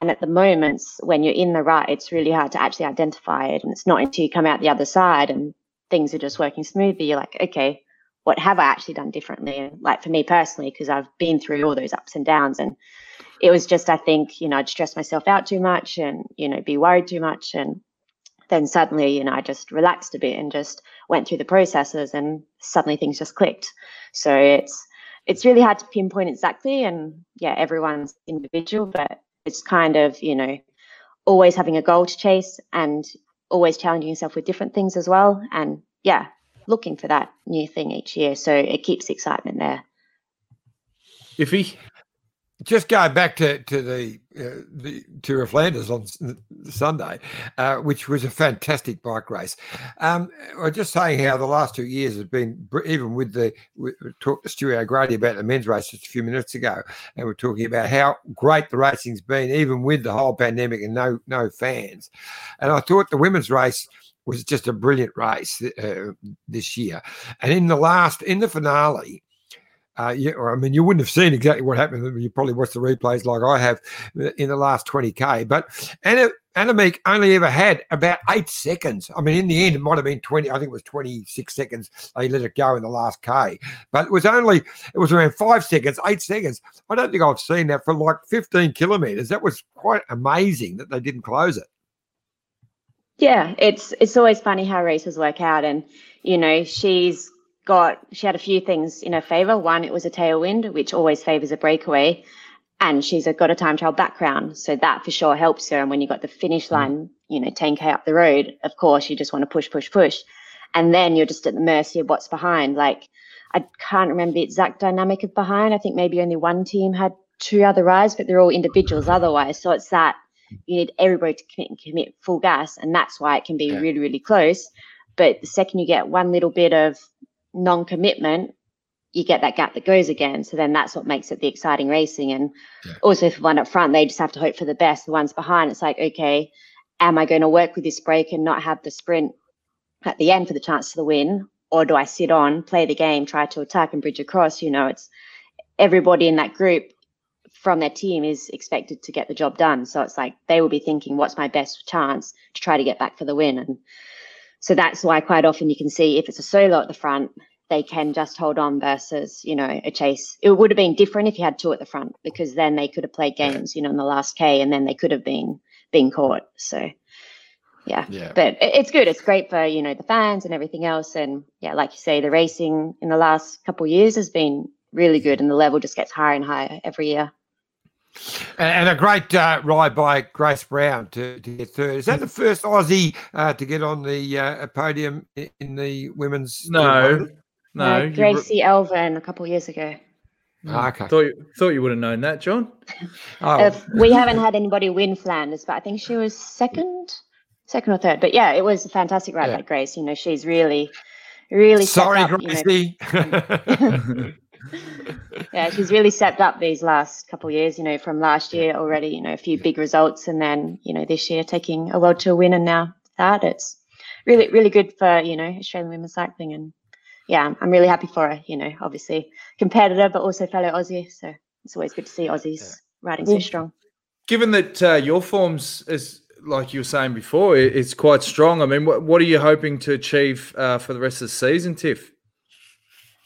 Speaker 10: and at the moments when you're in the rut, it's really hard to actually identify it. And it's not until you come out the other side and things are just working smoothly, you're like, okay, what have I actually done differently? And like for me personally, because I've been through all those ups and downs and it was just, I think, you know, I'd stress myself out too much and, you know, be worried too much. And then suddenly, you know, I just relaxed a bit and just went through the processes and suddenly things just clicked. So it's, it's really hard to pinpoint exactly. And yeah, everyone's individual, but it's kind of, you know, always having a goal to chase and always challenging yourself with different things as well. And yeah, looking for that new thing each year. So it keeps excitement there.
Speaker 2: Iffy,
Speaker 3: just going back to to the uh, the Tour of Flanders on Sunday, uh, which was a fantastic bike race. Um, I was just saying how the last two years have been, even with the we talked to Stuart O'Grady about the men's race just a few minutes ago, and we're talking about how great the racing's been, even with the whole pandemic and no no fans. And I thought the women's race was just a brilliant race uh, this year. And in the last, in the finale, uh, yeah, I mean, you wouldn't have seen exactly what happened. You probably watched the replays like I have in the last 20K. But Anna, Annemiek only ever had about eight seconds. I mean, in the end, it might have been 20, I think it was 26 seconds. They let it go in the last K. But it was only, it was around five seconds, eight seconds. I don't think I've seen that for like 15 kilometres. That was quite amazing that they didn't close it.
Speaker 10: Yeah, it's it's always funny how races work out, and you know she's got she had a few things in her favor. One, it was a tailwind, which always favors a breakaway, and she's a, got a time trial background, so that for sure helps her. And when you got the finish mm. line, you know, 10k up the road, of course you just want to push, push, push, and then you're just at the mercy of what's behind. Like I can't remember the exact dynamic of behind. I think maybe only one team had two other rides, but they're all individuals otherwise. So it's that you need everybody to commit commit full gas, and that's why it can be yeah. really, really close. But the second you get one little bit of non-commitment, you get that gap that goes again. So then that's what makes it the exciting racing. And yeah. also for one up front, they just have to hope for the best. The ones behind, it's like, okay, am I going to work with this break and not have the sprint at the end for the chance to the win? Or do I sit on, play the game, try to attack and bridge across? You know, it's everybody in that group from their team is expected to get the job done. So it's like they will be thinking, what's my best chance to try to get back for the win? And so that's why quite often you can see if it's a solo at the front, they can just hold on versus, you know, a chase. It would have been different if you had two at the front because then they could have played games, you know, in the last K and then they could have been been caught. So yeah. yeah. But it's good. It's great for, you know, the fans and everything else. And yeah, like you say, the racing in the last couple of years has been really good and the level just gets higher and higher every year.
Speaker 3: And, a great uh, ride by Grace Brown to, to, get third. Is that the first Aussie uh, to get on the uh, podium in the women's?
Speaker 2: No, no, uh,
Speaker 10: Gracie Elvin a couple years ago.
Speaker 3: Oh, okay.
Speaker 2: Thought you, thought you would have known that, John.
Speaker 10: oh. we haven't had anybody win Flanders, but I think she was second, second or third. But yeah, it was a fantastic ride yeah. by Grace. You know, she's really, really.
Speaker 3: Sorry,
Speaker 10: up,
Speaker 3: Gracie.
Speaker 10: You know. yeah, she's really stepped up these last couple of years. You know, from last year already. You know, a few big results, and then you know this year taking a world tour win, and now that it's really, really good for you know Australian women's cycling and yeah, I'm really happy for her. You know, obviously competitor, but also fellow Aussie. So it's always good to see Aussies yeah. riding well, so strong.
Speaker 2: Given that uh, your forms is like you were saying before, it's quite strong. I mean, what, what are you hoping to achieve uh, for the rest of the season, Tiff?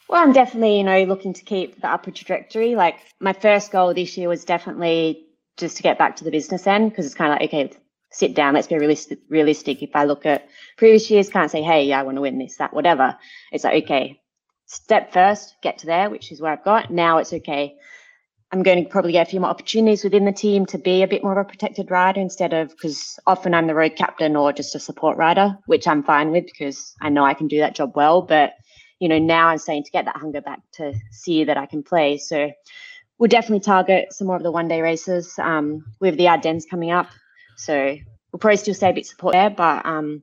Speaker 10: Well, I'm definitely, you know, looking to keep the upward trajectory. Like my first goal this year was definitely just to get back to the business end because it's kind of like, okay, sit down. Let's be realistic. Realistic. If I look at previous years, can't say, hey, yeah, I want to win this, that, whatever. It's like, okay, step first, get to there, which is where I've got. Now it's okay. I'm going to probably get a few more opportunities within the team to be a bit more of a protected rider instead of because often I'm the road captain or just a support rider, which I'm fine with because I know I can do that job well. But you know, now I'm starting to get that hunger back to see that I can play. So we'll definitely target some more of the one day races um, with the Ardennes coming up. So we'll probably still stay a bit support there, but um,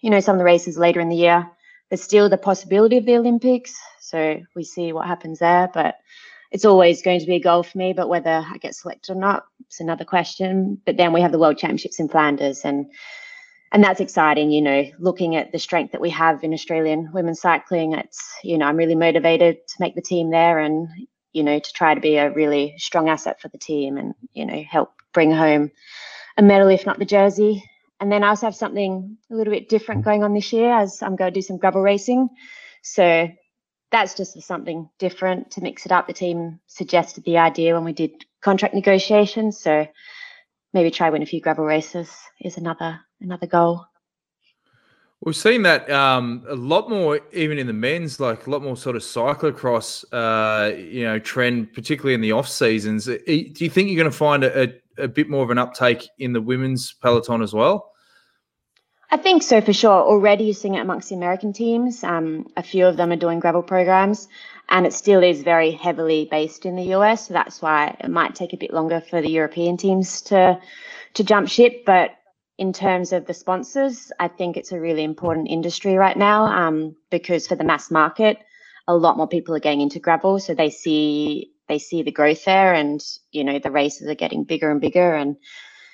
Speaker 10: you know, some of the races later in the year, there's still the possibility of the Olympics. So we see what happens there. But it's always going to be a goal for me. But whether I get selected or not, it's another question. But then we have the World Championships in Flanders and and that's exciting, you know, looking at the strength that we have in Australian women's cycling. It's, you know, I'm really motivated to make the team there and, you know, to try to be a really strong asset for the team and, you know, help bring home a medal, if not the jersey. And then I also have something a little bit different going on this year as I'm going to do some gravel racing. So that's just something different to mix it up. The team suggested the idea when we did contract negotiations. So maybe try win a few gravel races is another another goal.
Speaker 2: We've seen that um, a lot more, even in the men's, like a lot more sort of cyclocross, uh, you know, trend, particularly in the off seasons. Do you think you're going to find a, a a bit more of an uptake in the women's peloton as well?
Speaker 10: I think so for sure. Already you're seeing it amongst the American teams. Um, a few of them are doing gravel programs, and it still is very heavily based in the US. So that's why it might take a bit longer for the European teams to to jump ship. But in terms of the sponsors, I think it's a really important industry right now um, because for the mass market, a lot more people are getting into gravel, so they see they see the growth there and you know the races are getting bigger and bigger and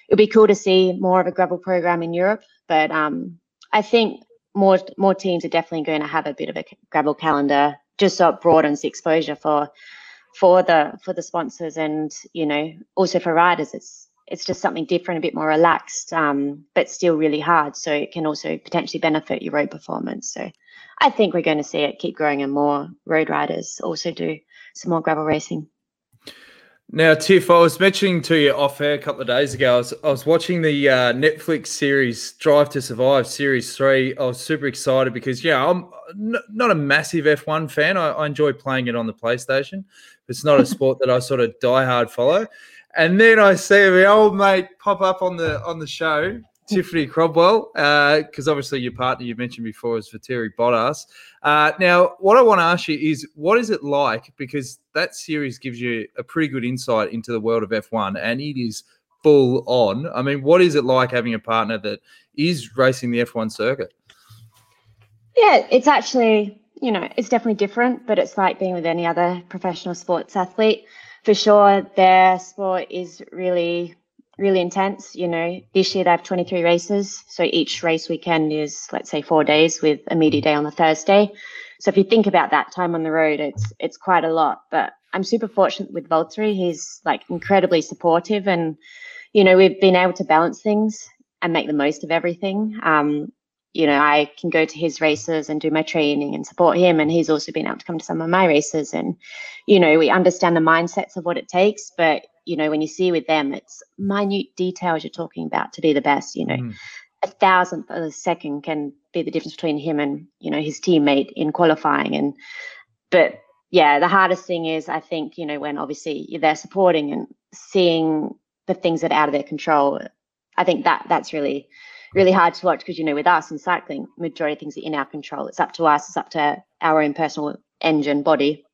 Speaker 10: it'd be cool to see more of a gravel program in Europe but um, I think more more teams are definitely going to have a bit of a gravel calendar, just so it broadens the exposure for for the for the sponsors and you know also for riders. It's it's just something different, a bit more relaxed, um, but still really hard. So it can also potentially benefit your road performance. So I think we're going to see it keep growing and more road riders also do some more gravel racing.
Speaker 2: Now, Tiff, I was mentioning to you off air a couple of days ago. I was, I was watching the uh, Netflix series Drive to Survive Series Three. I was super excited because, yeah, I'm n- not a massive F1 fan. I, I, enjoy playing it on the PlayStation. It's not a sport that I sort of die hard follow. And then I see my old mate pop up on the on the show, Tiffany Cromwell, because uh, obviously your partner you mentioned before is Valtteri Bottas. Uh, now, what I want to ask you is, what is it like? Because that series gives you a pretty good insight into the world of F1, and it is full on. I mean, what is it like having a partner that is racing the F1 circuit?
Speaker 10: Yeah, it's actually, you know, it's definitely different, but it's like being with any other professional sports athlete. For sure, their sport is really really intense. You know, this year they have 23 races. So each race weekend is, let's say, four days with a media day on the Thursday. So if you think about that time on the road, it's it's quite a lot. But I'm super fortunate with Valtteri. He's like incredibly supportive, and you know we've been able to balance things and make the most of everything. Um, you know, I can go to his races and do my training and support him, and he's also been able to come to some of my races. And you know, we understand the mindsets of what it takes, but you know, when you see with them, it's minute details you're talking about to be the best. You know, mm. a thousandth of a second can be the difference between him and you know his teammate in qualifying. And but yeah, the hardest thing is I think you know when obviously you're there supporting and seeing the things that are out of their control. I think that that's really really hard to watch because you know with us in cycling, majority of things are in our control. It's up to us. It's up to our own personal engine body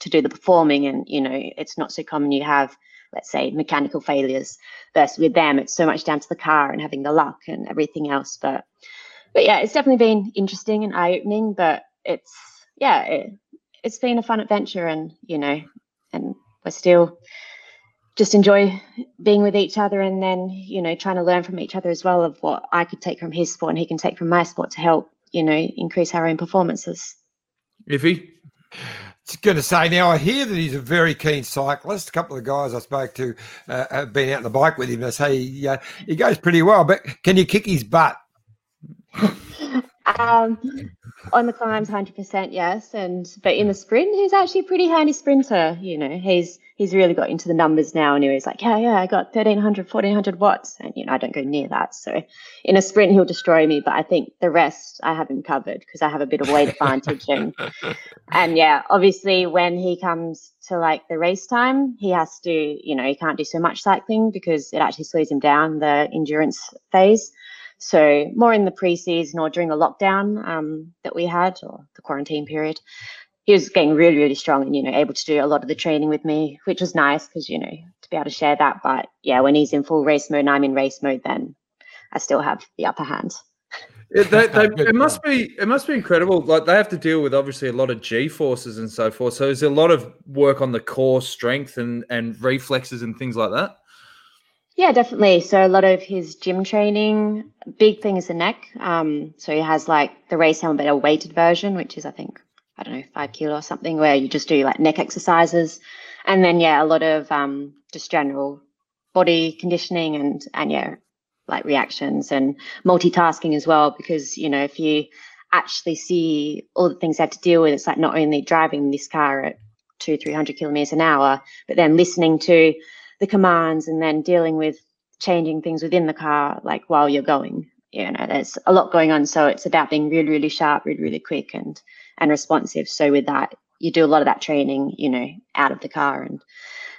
Speaker 10: to do the performing and you know it's not so common you have let's say mechanical failures versus with them it's so much down to the car and having the luck and everything else. But but yeah it's definitely been interesting and eye-opening but it's yeah it, it's been a fun adventure and you know and we're still just enjoy being with each other and then you know trying to learn from each other as well of what i could take from his sport and he can take from my sport to help you know increase our own performances.
Speaker 2: Iffy
Speaker 3: was going to say now I hear that he's a very keen cyclist. A couple of guys I spoke to uh, have been out on the bike with him. They say he, uh, he goes pretty well, but can you kick his butt?
Speaker 10: um, on the climbs, hundred percent, yes. And but in the sprint, he's actually a pretty handy sprinter. You know, he's he's really got into the numbers now and he's like, yeah, yeah, I got 1300, 1400 watts. And, you know, I don't go near that. So in a sprint, he'll destroy me. But I think the rest I have him covered because I have a bit of weight advantage. and, and yeah, obviously when he comes to like the race time, he has to, you know, he can't do so much cycling because it actually slows him down the endurance phase. So more in the pre-season or during the lockdown um, that we had or the quarantine period, he was getting really, really strong and, you know, able to do a lot of the training with me, which was nice because, you know, to be able to share that. But yeah, when he's in full race mode and I'm in race mode, then I still have the upper hand.
Speaker 2: It, they, they, it must be it must be incredible. Like they have to deal with obviously a lot of G forces and so forth. So there's a lot of work on the core strength and and reflexes and things like that.
Speaker 10: Yeah, definitely. So a lot of his gym training, big thing is the neck. Um, so he has like the race helmet, but a weighted version, which is I think I don't know, five kilo or something, where you just do like neck exercises. And then, yeah, a lot of um, just general body conditioning and, and yeah, like reactions and multitasking as well. Because, you know, if you actually see all the things they have to deal with, it's like not only driving this car at two, 300 kilometers an hour, but then listening to the commands and then dealing with changing things within the car, like while you're going. You know, there's a lot going on. So it's about being really, really sharp, really, really quick and and responsive. So with that, you do a lot of that training, you know, out of the car and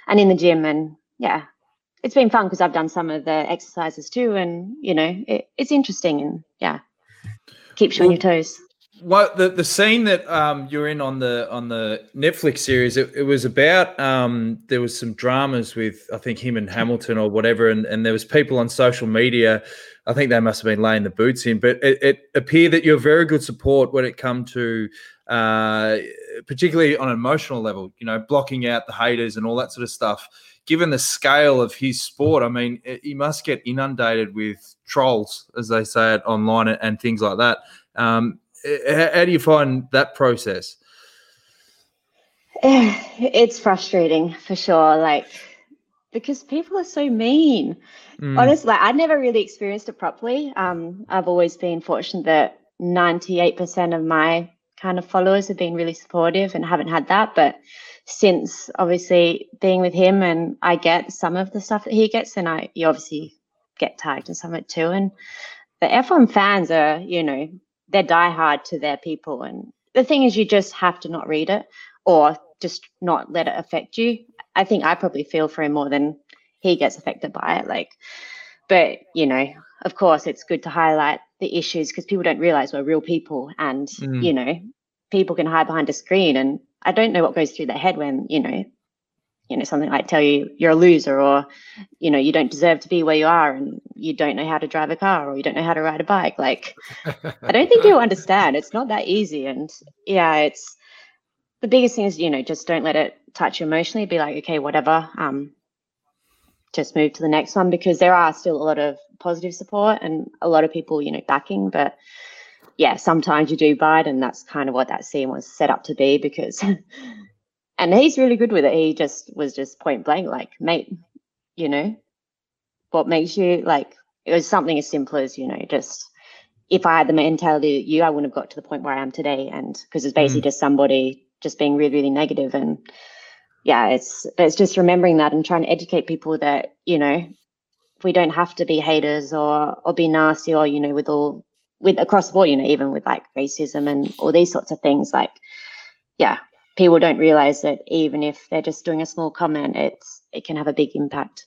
Speaker 10: and in the gym. And yeah, it's been fun because I've done some of the exercises too, and you know, it, it's interesting and yeah, keeps you well, on your toes.
Speaker 2: Well, the, the scene that um, you're in on the on the Netflix series, it, it was about um, there was some dramas with I think him and Hamilton or whatever, and, and there was people on social media I think they must have been laying the boots in. But it, it appeared that you're very good support when it come to uh, particularly on an emotional level. You know, blocking out the haters and all that sort of stuff. Given the scale of his sport, I mean, he must get inundated with trolls, as they say it online, and things like that. Um, how do you find that process?
Speaker 10: It's frustrating for sure. Like because people are so mean. Mm. Honestly, I never really experienced it properly. Um, I've always been fortunate that 98% of my kind of followers have been really supportive and haven't had that. But since obviously being with him and I get some of the stuff that he gets, and I you obviously get tagged in some of it too. And the F1 fans are, you know, they're diehard to their people. And the thing is, you just have to not read it or just not let it affect you. I think I probably feel for him more than he gets affected by it. Like, but you know, of course, it's good to highlight the issues because people don't realize we're real people, and mm. you know, people can hide behind a screen. And I don't know what goes through their head when you know, you know, something like tell you you're a loser, or you know, you don't deserve to be where you are, and you don't know how to drive a car, or you don't know how to ride a bike. Like, I don't think you understand. It's not that easy, and yeah, it's the biggest thing is you know just don't let it touch you emotionally be like okay whatever um just move to the next one because there are still a lot of positive support and a lot of people you know backing but yeah sometimes you do bite and that's kind of what that scene was set up to be because and he's really good with it he just was just point blank like mate you know what makes you like it was something as simple as you know just if I had the mentality that you, I wouldn't have got to the point where I am today. And because it's basically mm. just somebody just being really really negative and yeah it's it's just remembering that and trying to educate people that you know we don't have to be haters or or be nasty or you know with all with across the board you know even with like racism and all these sorts of things like yeah people don't realize that even if they're just doing a small comment it's it can have a big impact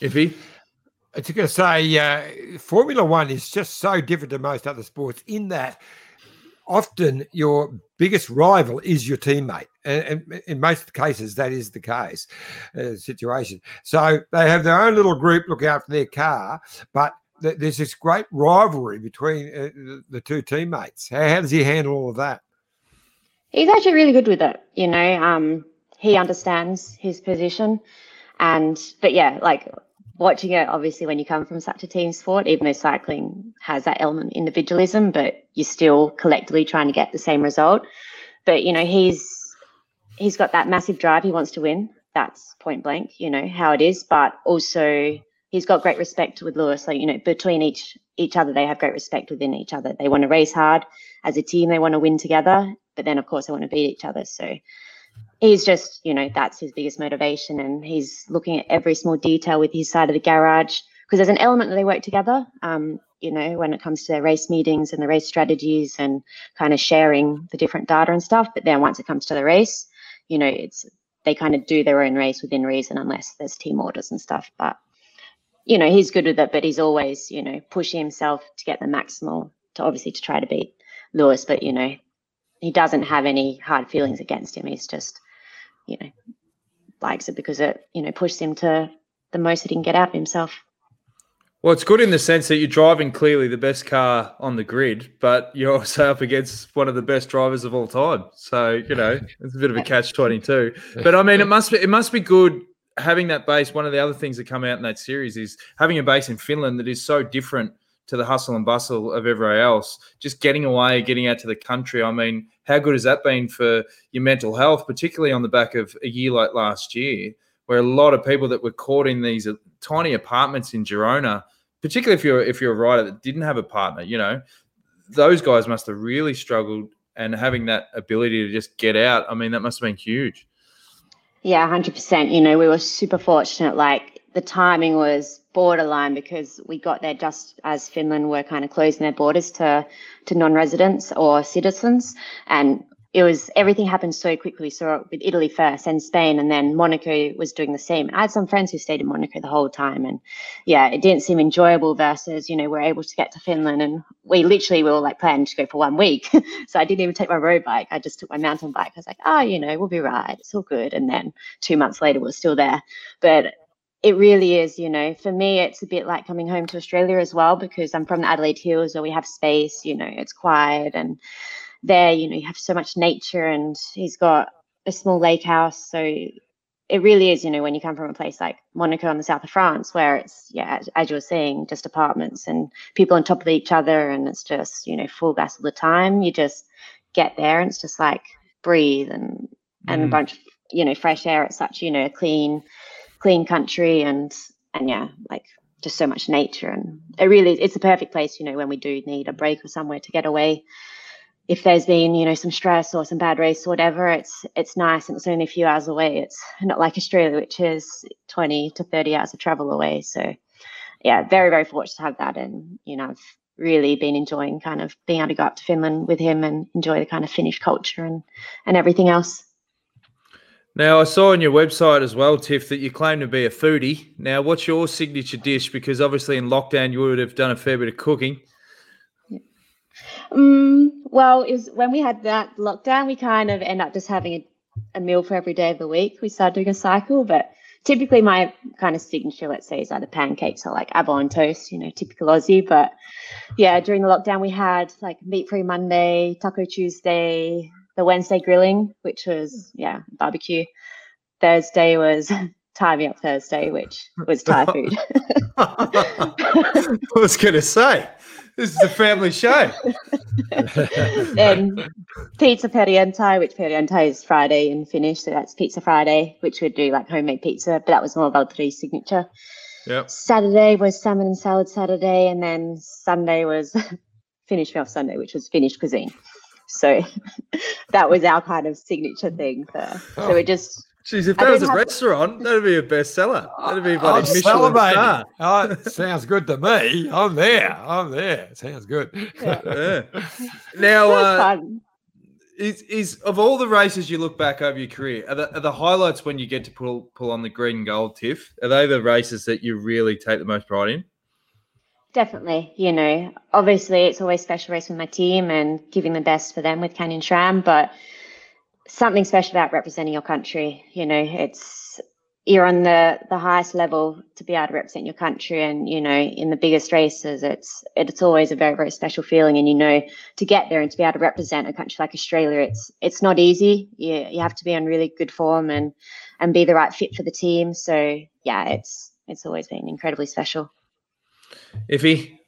Speaker 2: Iffy?
Speaker 3: I was going to say, uh, Formula One is just so different to most other sports in that often your biggest rival is your teammate. And, in most cases, that is the case uh, situation. So they have their own little group look out for their car, but th- there's this great rivalry between uh, the two teammates. How, how, does he handle all of that?
Speaker 10: He's actually really good with it. You know, um, he understands his position. And, but yeah, like watching it, obviously, when you come from such a team sport, even though cycling has that element individualism, but you're still collectively trying to get the same result. But you know, he's he's got that massive drive. He wants to win. That's point blank. You know how it is. But also, he's got great respect with Lewis. Like you know, between each each other, they have great respect within each other. They want to race hard as a team. They want to win together. But then, of course, they want to beat each other. So he's just, you know, that's his biggest motivation. And he's looking at every small detail with his side of the garage because there's an element that they work together. Um, you know, when it comes to their race meetings and the race strategies and kind of sharing the different data and stuff. But then once it comes to the race, you know, it's they kind of do their own race within reason unless there's team orders and stuff. But you know, he's good with it, but he's always, you know, pushing himself to get the maximal to obviously to try to beat Lewis. But you know, he doesn't have any hard feelings against him. He's just you know, likes it because it, you know, pushes him to the most that he can get out of himself.
Speaker 2: Well, it's good in the sense that you're driving clearly the best car on the grid, but you're also up against one of the best drivers of all time. So you know it's a bit of a catch twenty two. But I mean, it must be it must be good having that base. One of the other things that come out in that series is having a base in Finland that is so different to the hustle and bustle of everywhere else. Just getting away, getting out to the country. I mean, how good has that been for your mental health, particularly on the back of a year like last year, where a lot of people that were caught in these uh, tiny apartments in Girona, particularly if you're if you're a rider that didn't have a partner, you know, those guys must have really struggled. And having that ability to just get out, I mean, that must have been huge.
Speaker 10: Yeah, hundred percent. You know, we were super fortunate. Like the timing was borderline because we got there just as Finland were kind of closing their borders to to non-residents or citizens, and it was everything happened so quickly. So with Italy first, and Spain, and then Monaco was doing the same. I had some friends who stayed in Monaco the whole time, and yeah, it didn't seem enjoyable. Versus, you know, we're able to get to Finland, and we literally we were like planning to go for one week. so I didn't even take my road bike. I just took my mountain bike. I was like, oh, you know, we'll be right. It's all good. And then two months later, we're still there. But it really is, you know, for me, it's a bit like coming home to Australia as well because I'm from the Adelaide Hills where we have space, you know, it's quiet and there, you know, you have so much nature, and he's got a small lake house, so it really is, you know, when you come from a place like Monaco in the south of France, where it's, yeah, as, as you were saying, just apartments and people on top of each other, and it's just, you know, full gas all the time. You just get there, and it's just like breathe and and a
Speaker 2: Mm.
Speaker 10: bunch of, you know, fresh air. It's such, you know, clean, clean country, and and yeah, like just so much nature, and it really, it's a perfect place, you know, when we do need a break or somewhere to get away if there's been you know some stress or some bad race or whatever it's it's nice and it's only a few hours away it's not like australia which is 20 to 30 hours of travel away so yeah very very fortunate to have that and you know i've really been enjoying kind of being able to go up to finland with him and enjoy the kind of finnish culture and and everything else
Speaker 2: Now, I saw on your website as well, Tiff, that you claim to be a foodie. Now, what's your signature dish? Because obviously in lockdown, you would have done a fair bit of cooking.
Speaker 10: Um, well, was when we had that lockdown, we kind of end up just having a, a meal for every day of the week. We started doing a cycle, but typically my kind of signature, let's say, is either pancakes or like avon toast, you know, typical Aussie. But yeah, during the lockdown, we had like meat free Monday, Taco Tuesday, the Wednesday grilling, which was, yeah, barbecue. Thursday was tie me up Thursday, which was Thai food.
Speaker 2: I was going to say, this is a family show.
Speaker 10: pizza perjantai, which perjantai is Friday in Finnish, so that's Pizza Friday, which would do like homemade pizza, but that was more Valtteri's signature.
Speaker 2: Yep.
Speaker 10: Saturday was salmon and salad Saturday, and then Sunday was Finnish me off Sunday, which was Finnish cuisine. So that was our kind of signature thing. For, so oh. it just
Speaker 2: Jeez, if
Speaker 10: I
Speaker 2: that was a
Speaker 10: have-
Speaker 2: restaurant, that'd be a bestseller. That'd be
Speaker 3: I'm
Speaker 2: like Michelin
Speaker 3: celebrating.
Speaker 2: star.
Speaker 3: Oh, sounds good to me. I'm there. I'm there. Sounds good.
Speaker 2: Yeah. Now, uh, is is of all the races you look back over your career, are the, are the highlights when you get to pull pull on the green and gold, Tiff? Are they the races that you really take the most pride in?
Speaker 10: Definitely, you know, obviously it's always special race with my team and giving the best for them with Canyon SRAM, but something special about representing your country. You know, it's you're on the the highest level to be able to represent your country, and you know, in the biggest races, it's it's always a very very special feeling. And you know, to get there and to be able to represent a country like Australia, it's it's not easy. You you have to be on really good form and and be the right fit for the team. So yeah, it's it's always been incredibly special.
Speaker 2: Iffy,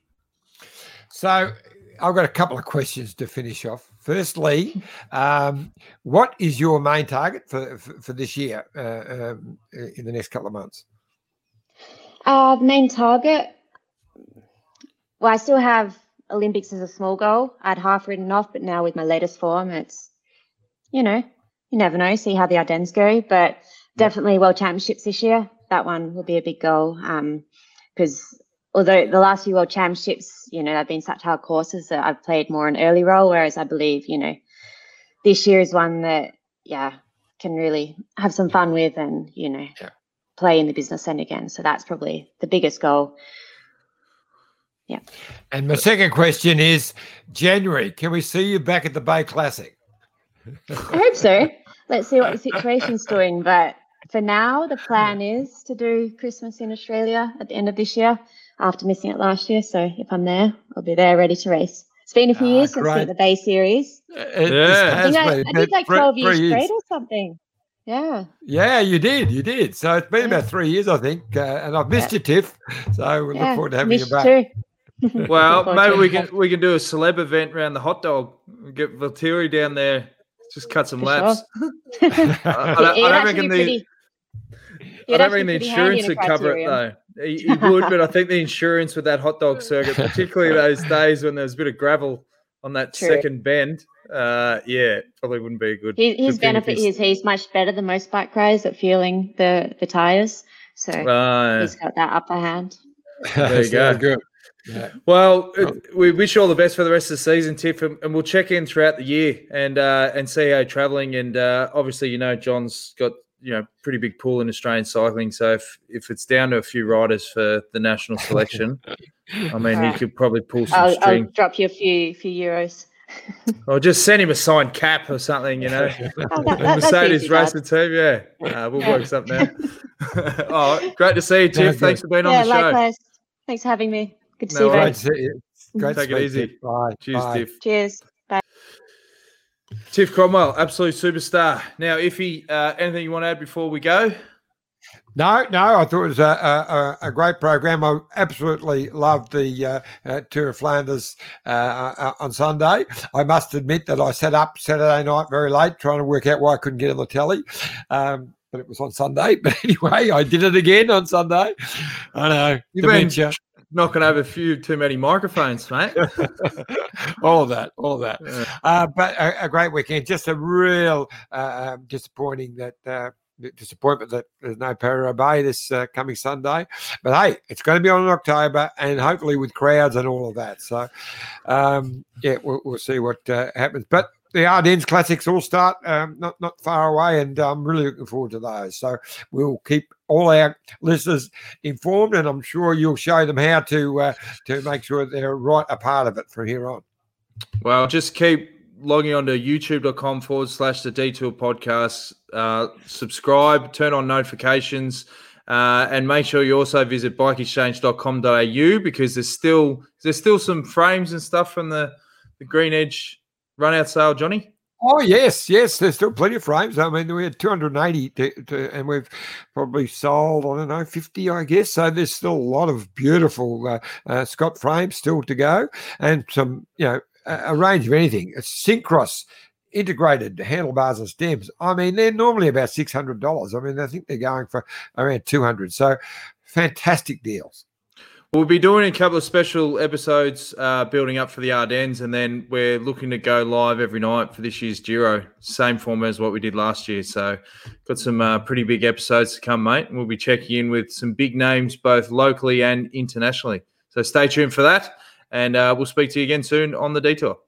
Speaker 3: So I've got a couple of questions to finish off. Firstly, um, what is your main target for for, for this year uh, um, in the next couple of months?
Speaker 10: Uh, main target. Well, I still have Olympics as a small goal. I'd half written off, but now with my latest form, it's, you know, you never know. See how the Ardennes go, but definitely World Championships this year. That one will be a big goal. Um, because although the last few World Championships, you know, they've been such hard courses that I've played more an early role, whereas I believe, you know, this year is one that, yeah, can really have some fun with and, you know, play in the business end again. So that's probably the biggest goal. Yeah.
Speaker 3: And my second question is January. Can we see you back at the Bay Classic?
Speaker 10: I hope so. Let's see what the situation's doing. But for now, the plan is to do Christmas in Australia at the end of this year after missing it last year. So if I'm there, I'll be there ready to race. It's been a few years since
Speaker 3: Ah, great.
Speaker 10: hit the Bay Series.
Speaker 3: It
Speaker 2: Yeah.
Speaker 10: I think I,
Speaker 3: been
Speaker 10: I did like 12
Speaker 3: three
Speaker 10: years straight or something. Yeah.
Speaker 3: Yeah, you did. You did. So it's been about three years, I think. Uh, and I've missed you, Tiff. So we
Speaker 10: yeah.
Speaker 3: look forward to having you
Speaker 10: missed
Speaker 3: back.
Speaker 10: too.
Speaker 2: well, maybe we can we can do a celeb event around the hot dog. Get Valtteri down there, just cut some
Speaker 10: For
Speaker 2: laps.
Speaker 10: sure.
Speaker 2: I, I don't,
Speaker 10: It-
Speaker 2: I
Speaker 10: it'd
Speaker 2: don't reckon
Speaker 10: be
Speaker 2: the
Speaker 10: pretty-
Speaker 2: I don't
Speaker 10: actually
Speaker 2: reckon the
Speaker 10: be pretty handy
Speaker 2: insurance would cover it though. He, he would, but I think the insurance with that hot dog circuit, particularly those days when there's a bit of gravel on that
Speaker 10: True.
Speaker 2: second bend, uh, yeah, probably wouldn't be a good.
Speaker 10: His, his
Speaker 2: good thing if
Speaker 10: benefit is he's much better than most bike riders at feeling the, the tires. So
Speaker 2: Right.
Speaker 10: he's got that upper hand.
Speaker 2: There you go.
Speaker 3: Sounds good. Yeah.
Speaker 2: Well, it- we wish you all the best for the rest of the season, Tiff, and, and we'll check in throughout the year and uh, and see how you're traveling. And uh, obviously, you know, John's got you know pretty big pool in Australian cycling. So if if it's down to a few riders for the national selection, I mean, he
Speaker 10: Alright.
Speaker 2: could probably pull some
Speaker 10: I'll, I'll drop you a few few euros.
Speaker 2: or just send him a signed cap or something. You know,
Speaker 10: Oh, that- that-
Speaker 2: Mercedes
Speaker 10: easy, Dad.
Speaker 2: racing team. Yeah, uh, we'll work something out. oh, great to see you, Tiff.
Speaker 3: Sounds.
Speaker 2: Thanks for being
Speaker 10: yeah,
Speaker 2: on the show.
Speaker 10: likewise. Thanks for having me. Good to
Speaker 2: No
Speaker 10: see you
Speaker 3: Great
Speaker 10: both.
Speaker 3: to. Great
Speaker 2: Take it easy.
Speaker 3: you. Bye.
Speaker 2: Cheers,
Speaker 3: Bye.
Speaker 2: Tiff.
Speaker 10: Cheers.
Speaker 2: Tiff Cromwell, absolute superstar. Now, Iffy, uh, anything you want to add before we go?
Speaker 3: No, no, I thought it was a, a, a great program. I absolutely loved the uh, uh, Tour of Flanders uh, uh, on Sunday. I must admit that I sat up Saturday night very late trying to work out why I couldn't get on the telly. Um, but it was on Sunday. But anyway, I did it again on Sunday. I know.
Speaker 2: You've dementia. been knocking over a few too many microphones, mate.
Speaker 3: all of that, all of that. Yeah. Uh, but a, a, great weekend. Just a real uh, um, disappointing that uh, disappointment that there's no Paris Bay this uh, coming Sunday. But hey, it's going to be on in October and hopefully with crowds and all of that. So, um, yeah, we'll, we'll, see what uh, happens. But the Ardennes Classics all start um, not not far away, and I'm really looking forward to those. So we'll keep all our listeners informed, and I'm sure you'll show them how to uh, to make sure they're right a part of it from here on.
Speaker 2: Well, just keep logging on to youtube.com forward slash the detour podcast. Uh, subscribe, turn on notifications, uh, and make sure you also visit bikeexchange.com.au because there's still there's still some frames and stuff from the, the Green Edge run out sale, Johnny.
Speaker 3: Oh yes, yes. There's still plenty of frames. I mean, we had 280, to, to, and we've probably sold I don't know 50, I guess. So there's still a lot of beautiful uh, uh, Scott frames still to go, and some you know a, range of anything. Syncros integrated handlebars and stems. I mean, they're normally about six hundred dollars. I mean, I think they're going for around two hundred. So, fantastic deals.
Speaker 2: We'll be doing a couple of special episodes uh, building up for the Ardennes, and then we're looking to go live every night for this year's Giro. Same form as what we did last year. So, got some uh, pretty big episodes to come, mate. And we'll be checking in with some big names both locally and internationally. So, stay tuned for that. And uh, we'll speak to you again soon on the detour.